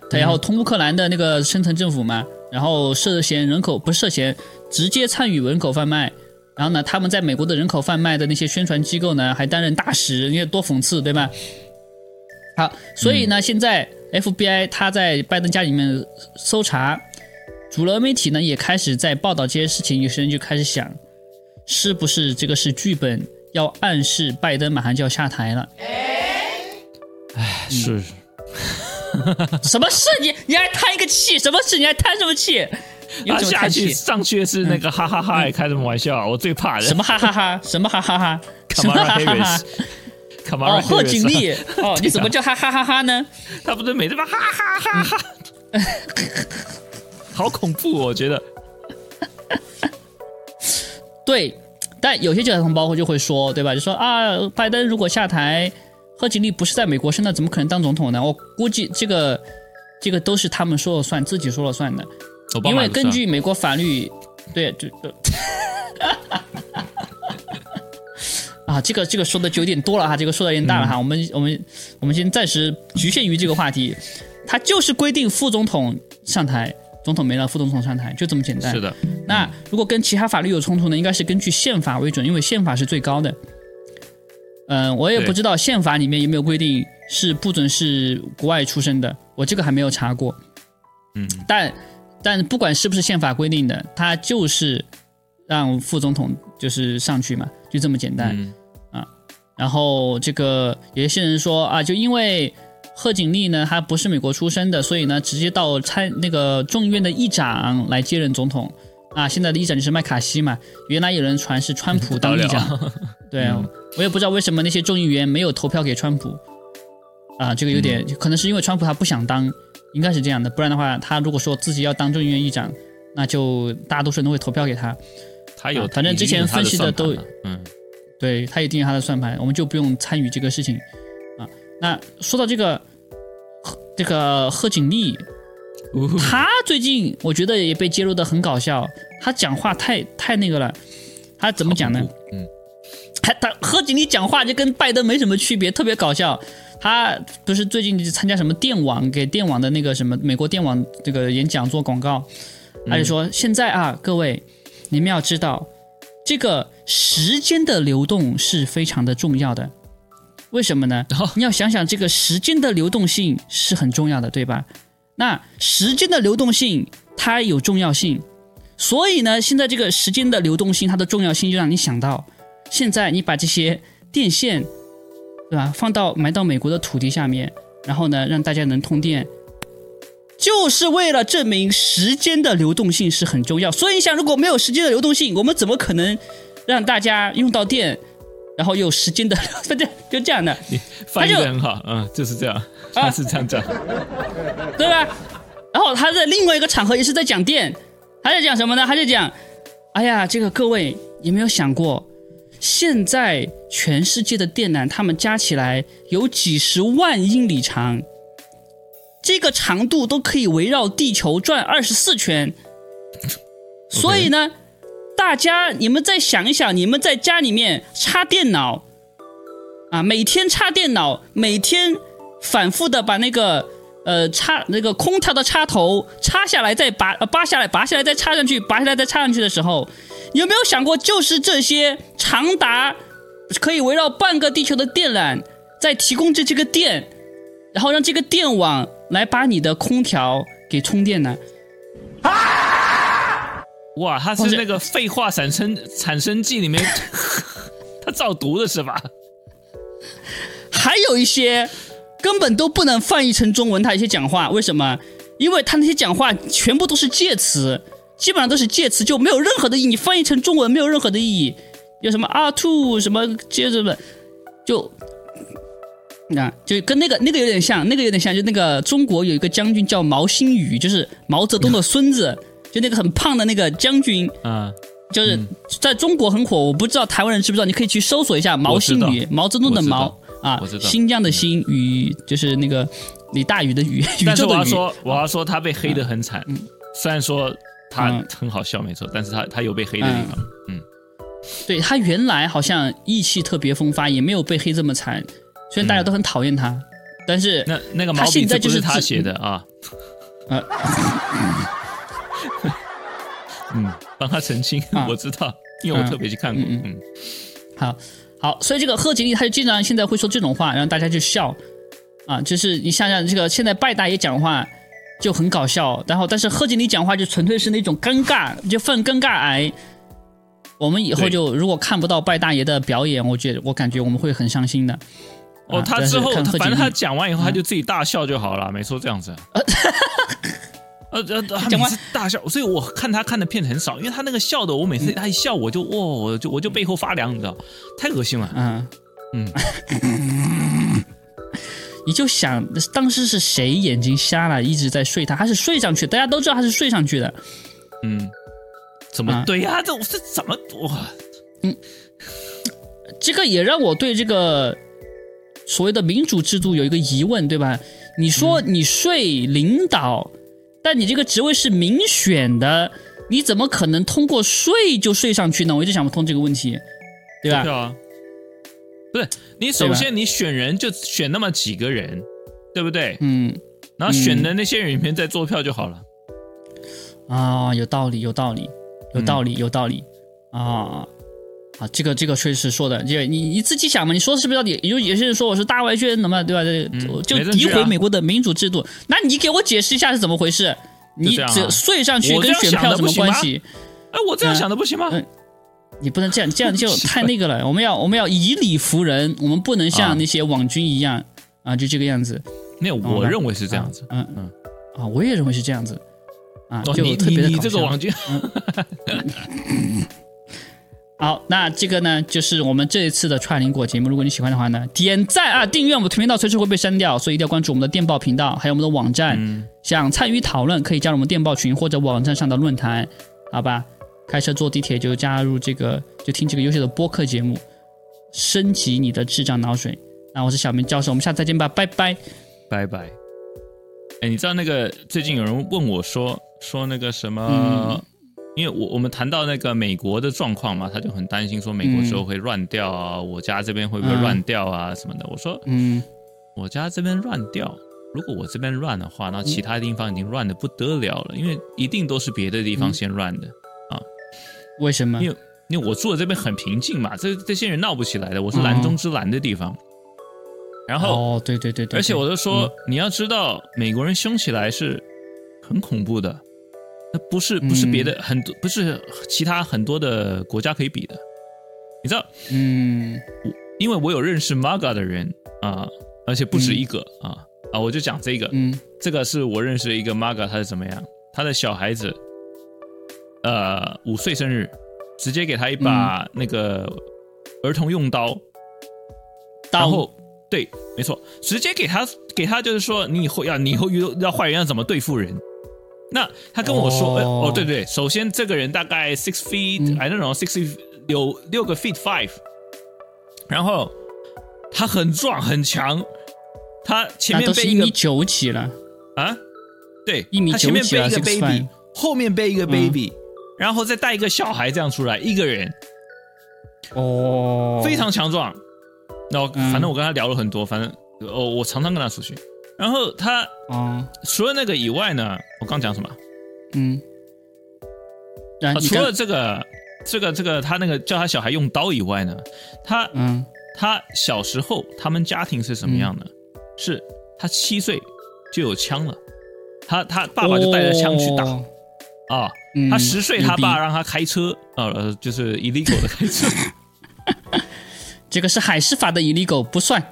然后通乌克兰的那个深层政府嘛，然后涉嫌人口不是涉嫌直接参与人口贩卖。然后呢，他们在美国的人口贩卖的那些宣传机构呢，还担任大使，你看多讽刺，对吧？好，所以呢，现在 FBI 他在拜登家里面搜查，主流媒体呢也开始在报道这些事情，有些人就开始想，是不是这个是剧本，要暗示拜登马上就要下台了？哎是 什么事？你你还叹一个气？什么事？你还叹什么气？你他为下去？上去是那个哈哈哈，还开什么玩笑啊？我最怕的什么哈哈哈？什么哈哈哈？什么哈哈哈哦，贺锦丽 哦，你怎么叫哈哈哈哈呢？他不是每次吧哈哈哈哈，好恐怖哦，我觉得。对，但有些教同胞会就会说，对吧？就说啊，拜登如果下台，贺锦丽不是在美国生的，怎么可能当总统呢？我估计这个这个都是他们说了算，自己说了算的，因为根据美国法律，对，就。就 啊，这个这个说的就有点多了哈，这个说的有点大了哈。我们我们我们先暂时局限于这个话题，它就是规定副总统上台，总统没了，副总统上台，就这么简单。是的，那如果跟其他法律有冲突呢，应该是根据宪法为准，因为宪法是最高的。嗯，我也不知道宪法里面有没有规定是不准是国外出生的，我这个还没有查过。嗯，但但不管是不是宪法规定的，他就是让副总统就是上去嘛，就这么简单。嗯然后这个有些人说啊，就因为贺锦丽呢，她不是美国出生的，所以呢，直接到参那个众议院的议长来接任总统。啊，现在的议长就是麦卡锡嘛，原来有人传是川普当议长，对啊，我也不知道为什么那些众议员没有投票给川普。啊，这个有点可能是因为川普他不想当，应该是这样的，不然的话，他如果说自己要当众议院议长，那就大多数人都会投票给他。他有，反正之前分析的都，嗯，对他也定有他的算盘，我们就不用参与这个事情啊。那说到这个，这个贺锦丽，他最近我觉得也被揭露的很搞笑，他讲话太太那个了，他怎么讲呢？嗯，他他贺锦丽讲话就跟拜登没什么区别，特别搞笑。他不是最近参加什么电网，给电网的那个什么美国电网这个演讲做广告，他就说现在啊，各位，你们要知道，这个时间的流动是非常的重要的。为什么呢？你要想想，这个时间的流动性是很重要的，对吧？那时间的流动性它有重要性，所以呢，现在这个时间的流动性它的重要性就让你想到，现在你把这些电线。对吧？放到埋到美国的土地下面，然后呢，让大家能通电，就是为了证明时间的流动性是很重要。所以你想，如果没有时间的流动性，我们怎么可能让大家用到电，然后有时间的？对，就这样的。你翻译的很好，嗯，就是这样，他是这样讲，对吧？然后他在另外一个场合也是在讲电，他在讲什么呢？他在讲，哎呀，这个各位有没有想过？现在全世界的电缆，它们加起来有几十万英里长，这个长度都可以围绕地球转二十四圈。所以呢，大家你们再想一想，你们在家里面插电脑，啊，每天插电脑，每天反复的把那个呃插那个空调的插头插下来，再拔呃拔下来，拔下来再插上去，拔下来再插上去的时候。有没有想过，就是这些长达可以围绕半个地球的电缆，在提供着这个电，然后让这个电网来把你的空调给充电呢？啊！哇，它是那个废话产生产生剂里面，它造毒的是吧？还有一些根本都不能翻译成中文，他一些讲话为什么？因为他那些讲话全部都是介词。基本上都是介词，就没有任何的意义。你翻译成中文没有任何的意义。有什么 R two 什么接着的，就那就跟那个那个有点像，那个有点像。就那个中国有一个将军叫毛新宇，就是毛泽东的孙子，就那个很胖的那个将军。啊，就是在中国很火。我不知道台湾人知不知道，你可以去搜索一下毛新宇，毛泽东的毛啊，我知道。新疆的新与就是那个李大宇的宇，宇宙的宇。我要说，我要说他被黑的很惨。虽然说。他很好笑，没错，但是他他有被黑的地方，嗯，对他原来好像意气特别风发，也没有被黑这么惨，虽然大家都很讨厌他，但是那那个毛笔字不是他写的啊，啊，嗯，帮他澄清，我知道，因为我特别去看过，嗯，好，好，所以这个贺锦丽他就经常现在会说这种话，让大家就笑，啊，就是你想想这个现在拜大爷讲话。就很搞笑，然后但是贺锦丽讲话就纯粹是那种尴尬，就犯尴尬癌。我们以后就如果看不到拜大爷的表演，我觉得我感觉我们会很伤心的。哦，他之后反正他讲完以后他就自己大笑就好了，没错这样子。呃呃，他每次大笑，所以我看他看的片很少，因为他那个笑的，我每次他一笑我就哇，我就我就背后发凉，你知道，太恶心了。嗯嗯。你就想当时是谁眼睛瞎了，一直在睡？他他是睡上去？大家都知道他是睡上去的。嗯，怎么对呀？这这怎么哇？嗯，这个也让我对这个所谓的民主制度有一个疑问，对吧？你说你睡领导，但你这个职位是民选的，你怎么可能通过睡就睡上去呢？我一直想不通这个问题，对吧？不是你首先你选人就选那么几个人，对不对？嗯，然后选的那些人里面再做票就好了。啊，有道理，有道理，有道理，有道理啊！啊，这个这个确实说的，就你你自己想嘛，你说的是不是到底？有有些人说我是大外宣的嘛，对吧？就诋毁美国的民主制度，那你给我解释一下是怎么回事？你这睡上去跟选票什么关系？哎，我这样想的不行吗？你不能这样，这样就 太那个了。我们要我们要以理服人，我们不能像那些网军一样啊，就这个样子。那我认为是这样子。嗯嗯啊，我也认为是这样子啊，哦，就你特别的你你这个网剧，好，那这个呢，就是我们这一次的串联果节目。如果你喜欢的话呢，点赞啊，订阅我们的频道，随时会被删掉，所以一定要关注我们的电报频道，还有我们的网站。嗯想参与讨论，可以加入我们电报群或者网站上的论坛，好吧？开车坐地铁就加入这个，就听这个优秀的播客节目，升级你的智障脑水。那我是小明教授，我们下次再见吧，拜拜。拜拜。哎，你知道那个最近有人问我说说那个什么？嗯因为我我们谈到那个美国的状况嘛，他就很担心说美国之后会乱掉啊，我家这边会不会乱掉啊什么的。我说嗯我家这边乱掉，如果我这边乱的话，那其他地方已经乱的不得了了，因为一定都是别的地方先乱的啊。为什么因？为因为我住的这边很平静嘛，这这些人闹不起来的，我是蓝中之蓝的地方。然后，哦，对对对对，而且我就说，嗯你要知道，美国人凶起来是很恐怖的，那不是不是别的、嗯很多，不是其他很多的国家可以比的。你知道，嗯因为我有认识 MAGA 的人啊，而且不止一个、啊啊，我就讲这个，嗯这个是我认识的一个 MAGA，他是怎么样？他的小孩子，呃，五岁生日，直接给他一把那个儿童用刀，然刀后对，没错，直接给他给他就是说，你以后要你以后遇到坏人要怎么对付人。那他跟我说，哦呃哦，对对，首先这个人大概 six feet，I、don't know six 有六个 feet five，然后他很壮很强，他前面背一米九几了。啊，对，一米九他前面背一个 6'5" baby，后面背一个嗯。baby，、然后再带一个小孩这样出来，一个人。哦，非常强壮。然后嗯反正我跟他聊了很多，反正哦，我常常跟他出去。然后他哦，除了那个以外呢，我刚讲什么？嗯，除了这个这个这个他那个叫他小孩用刀以外呢，他嗯他小时候他们家庭是什么样的？是他七岁就有枪了，他他爸爸就带着枪去打。哦啊，嗯他十岁，他爸让他开车，呃，就是 illegal 的开车，这个是海事法的 illegal 不算。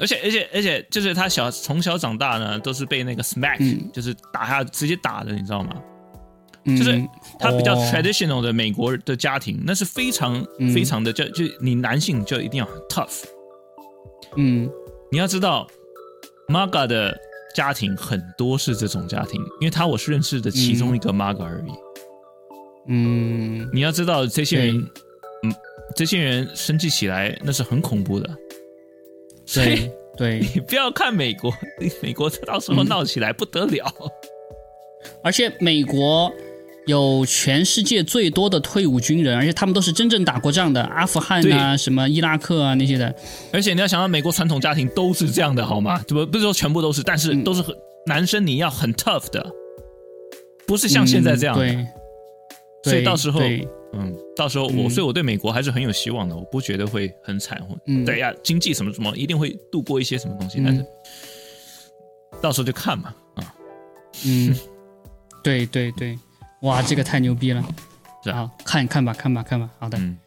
而且而且而且就是他小从小长大呢，都是被那个 smack，、嗯就是打下直接打的，你知道吗？嗯就是他比较哦 traditional 的美国的家庭，那是非常、嗯非常的，就就你男性就一定要 tough。嗯你要知道，Maga 的家庭很多是这种家庭，因为他我是认识的其中一个 Maga 而已。嗯你要知道这些人，嗯，这些人生气起来那是很恐怖的。对 对，你不要看美国，美国到时候闹起来不得了。而且美国有全世界最多的退伍军人，而且他们都是真正打过仗的，阿富汗啊、什么伊拉克啊那些的。而且你要想到，美国传统家庭都是这样的，好吗？不不是说全部都是，但是嗯都是很男生你要很 tough 的，不是像现在这样的。嗯对，所以到时候对嗯，到时候我，嗯所以我对美国还是很有希望的，我不觉得会很惨。或嗯对呀，经济什么什么一定会度过一些什么东西，但是嗯到时候就看嘛啊。嗯，对对对，哇，这个太牛逼了！是啊好看看吧，看吧，看吧。好的，嗯。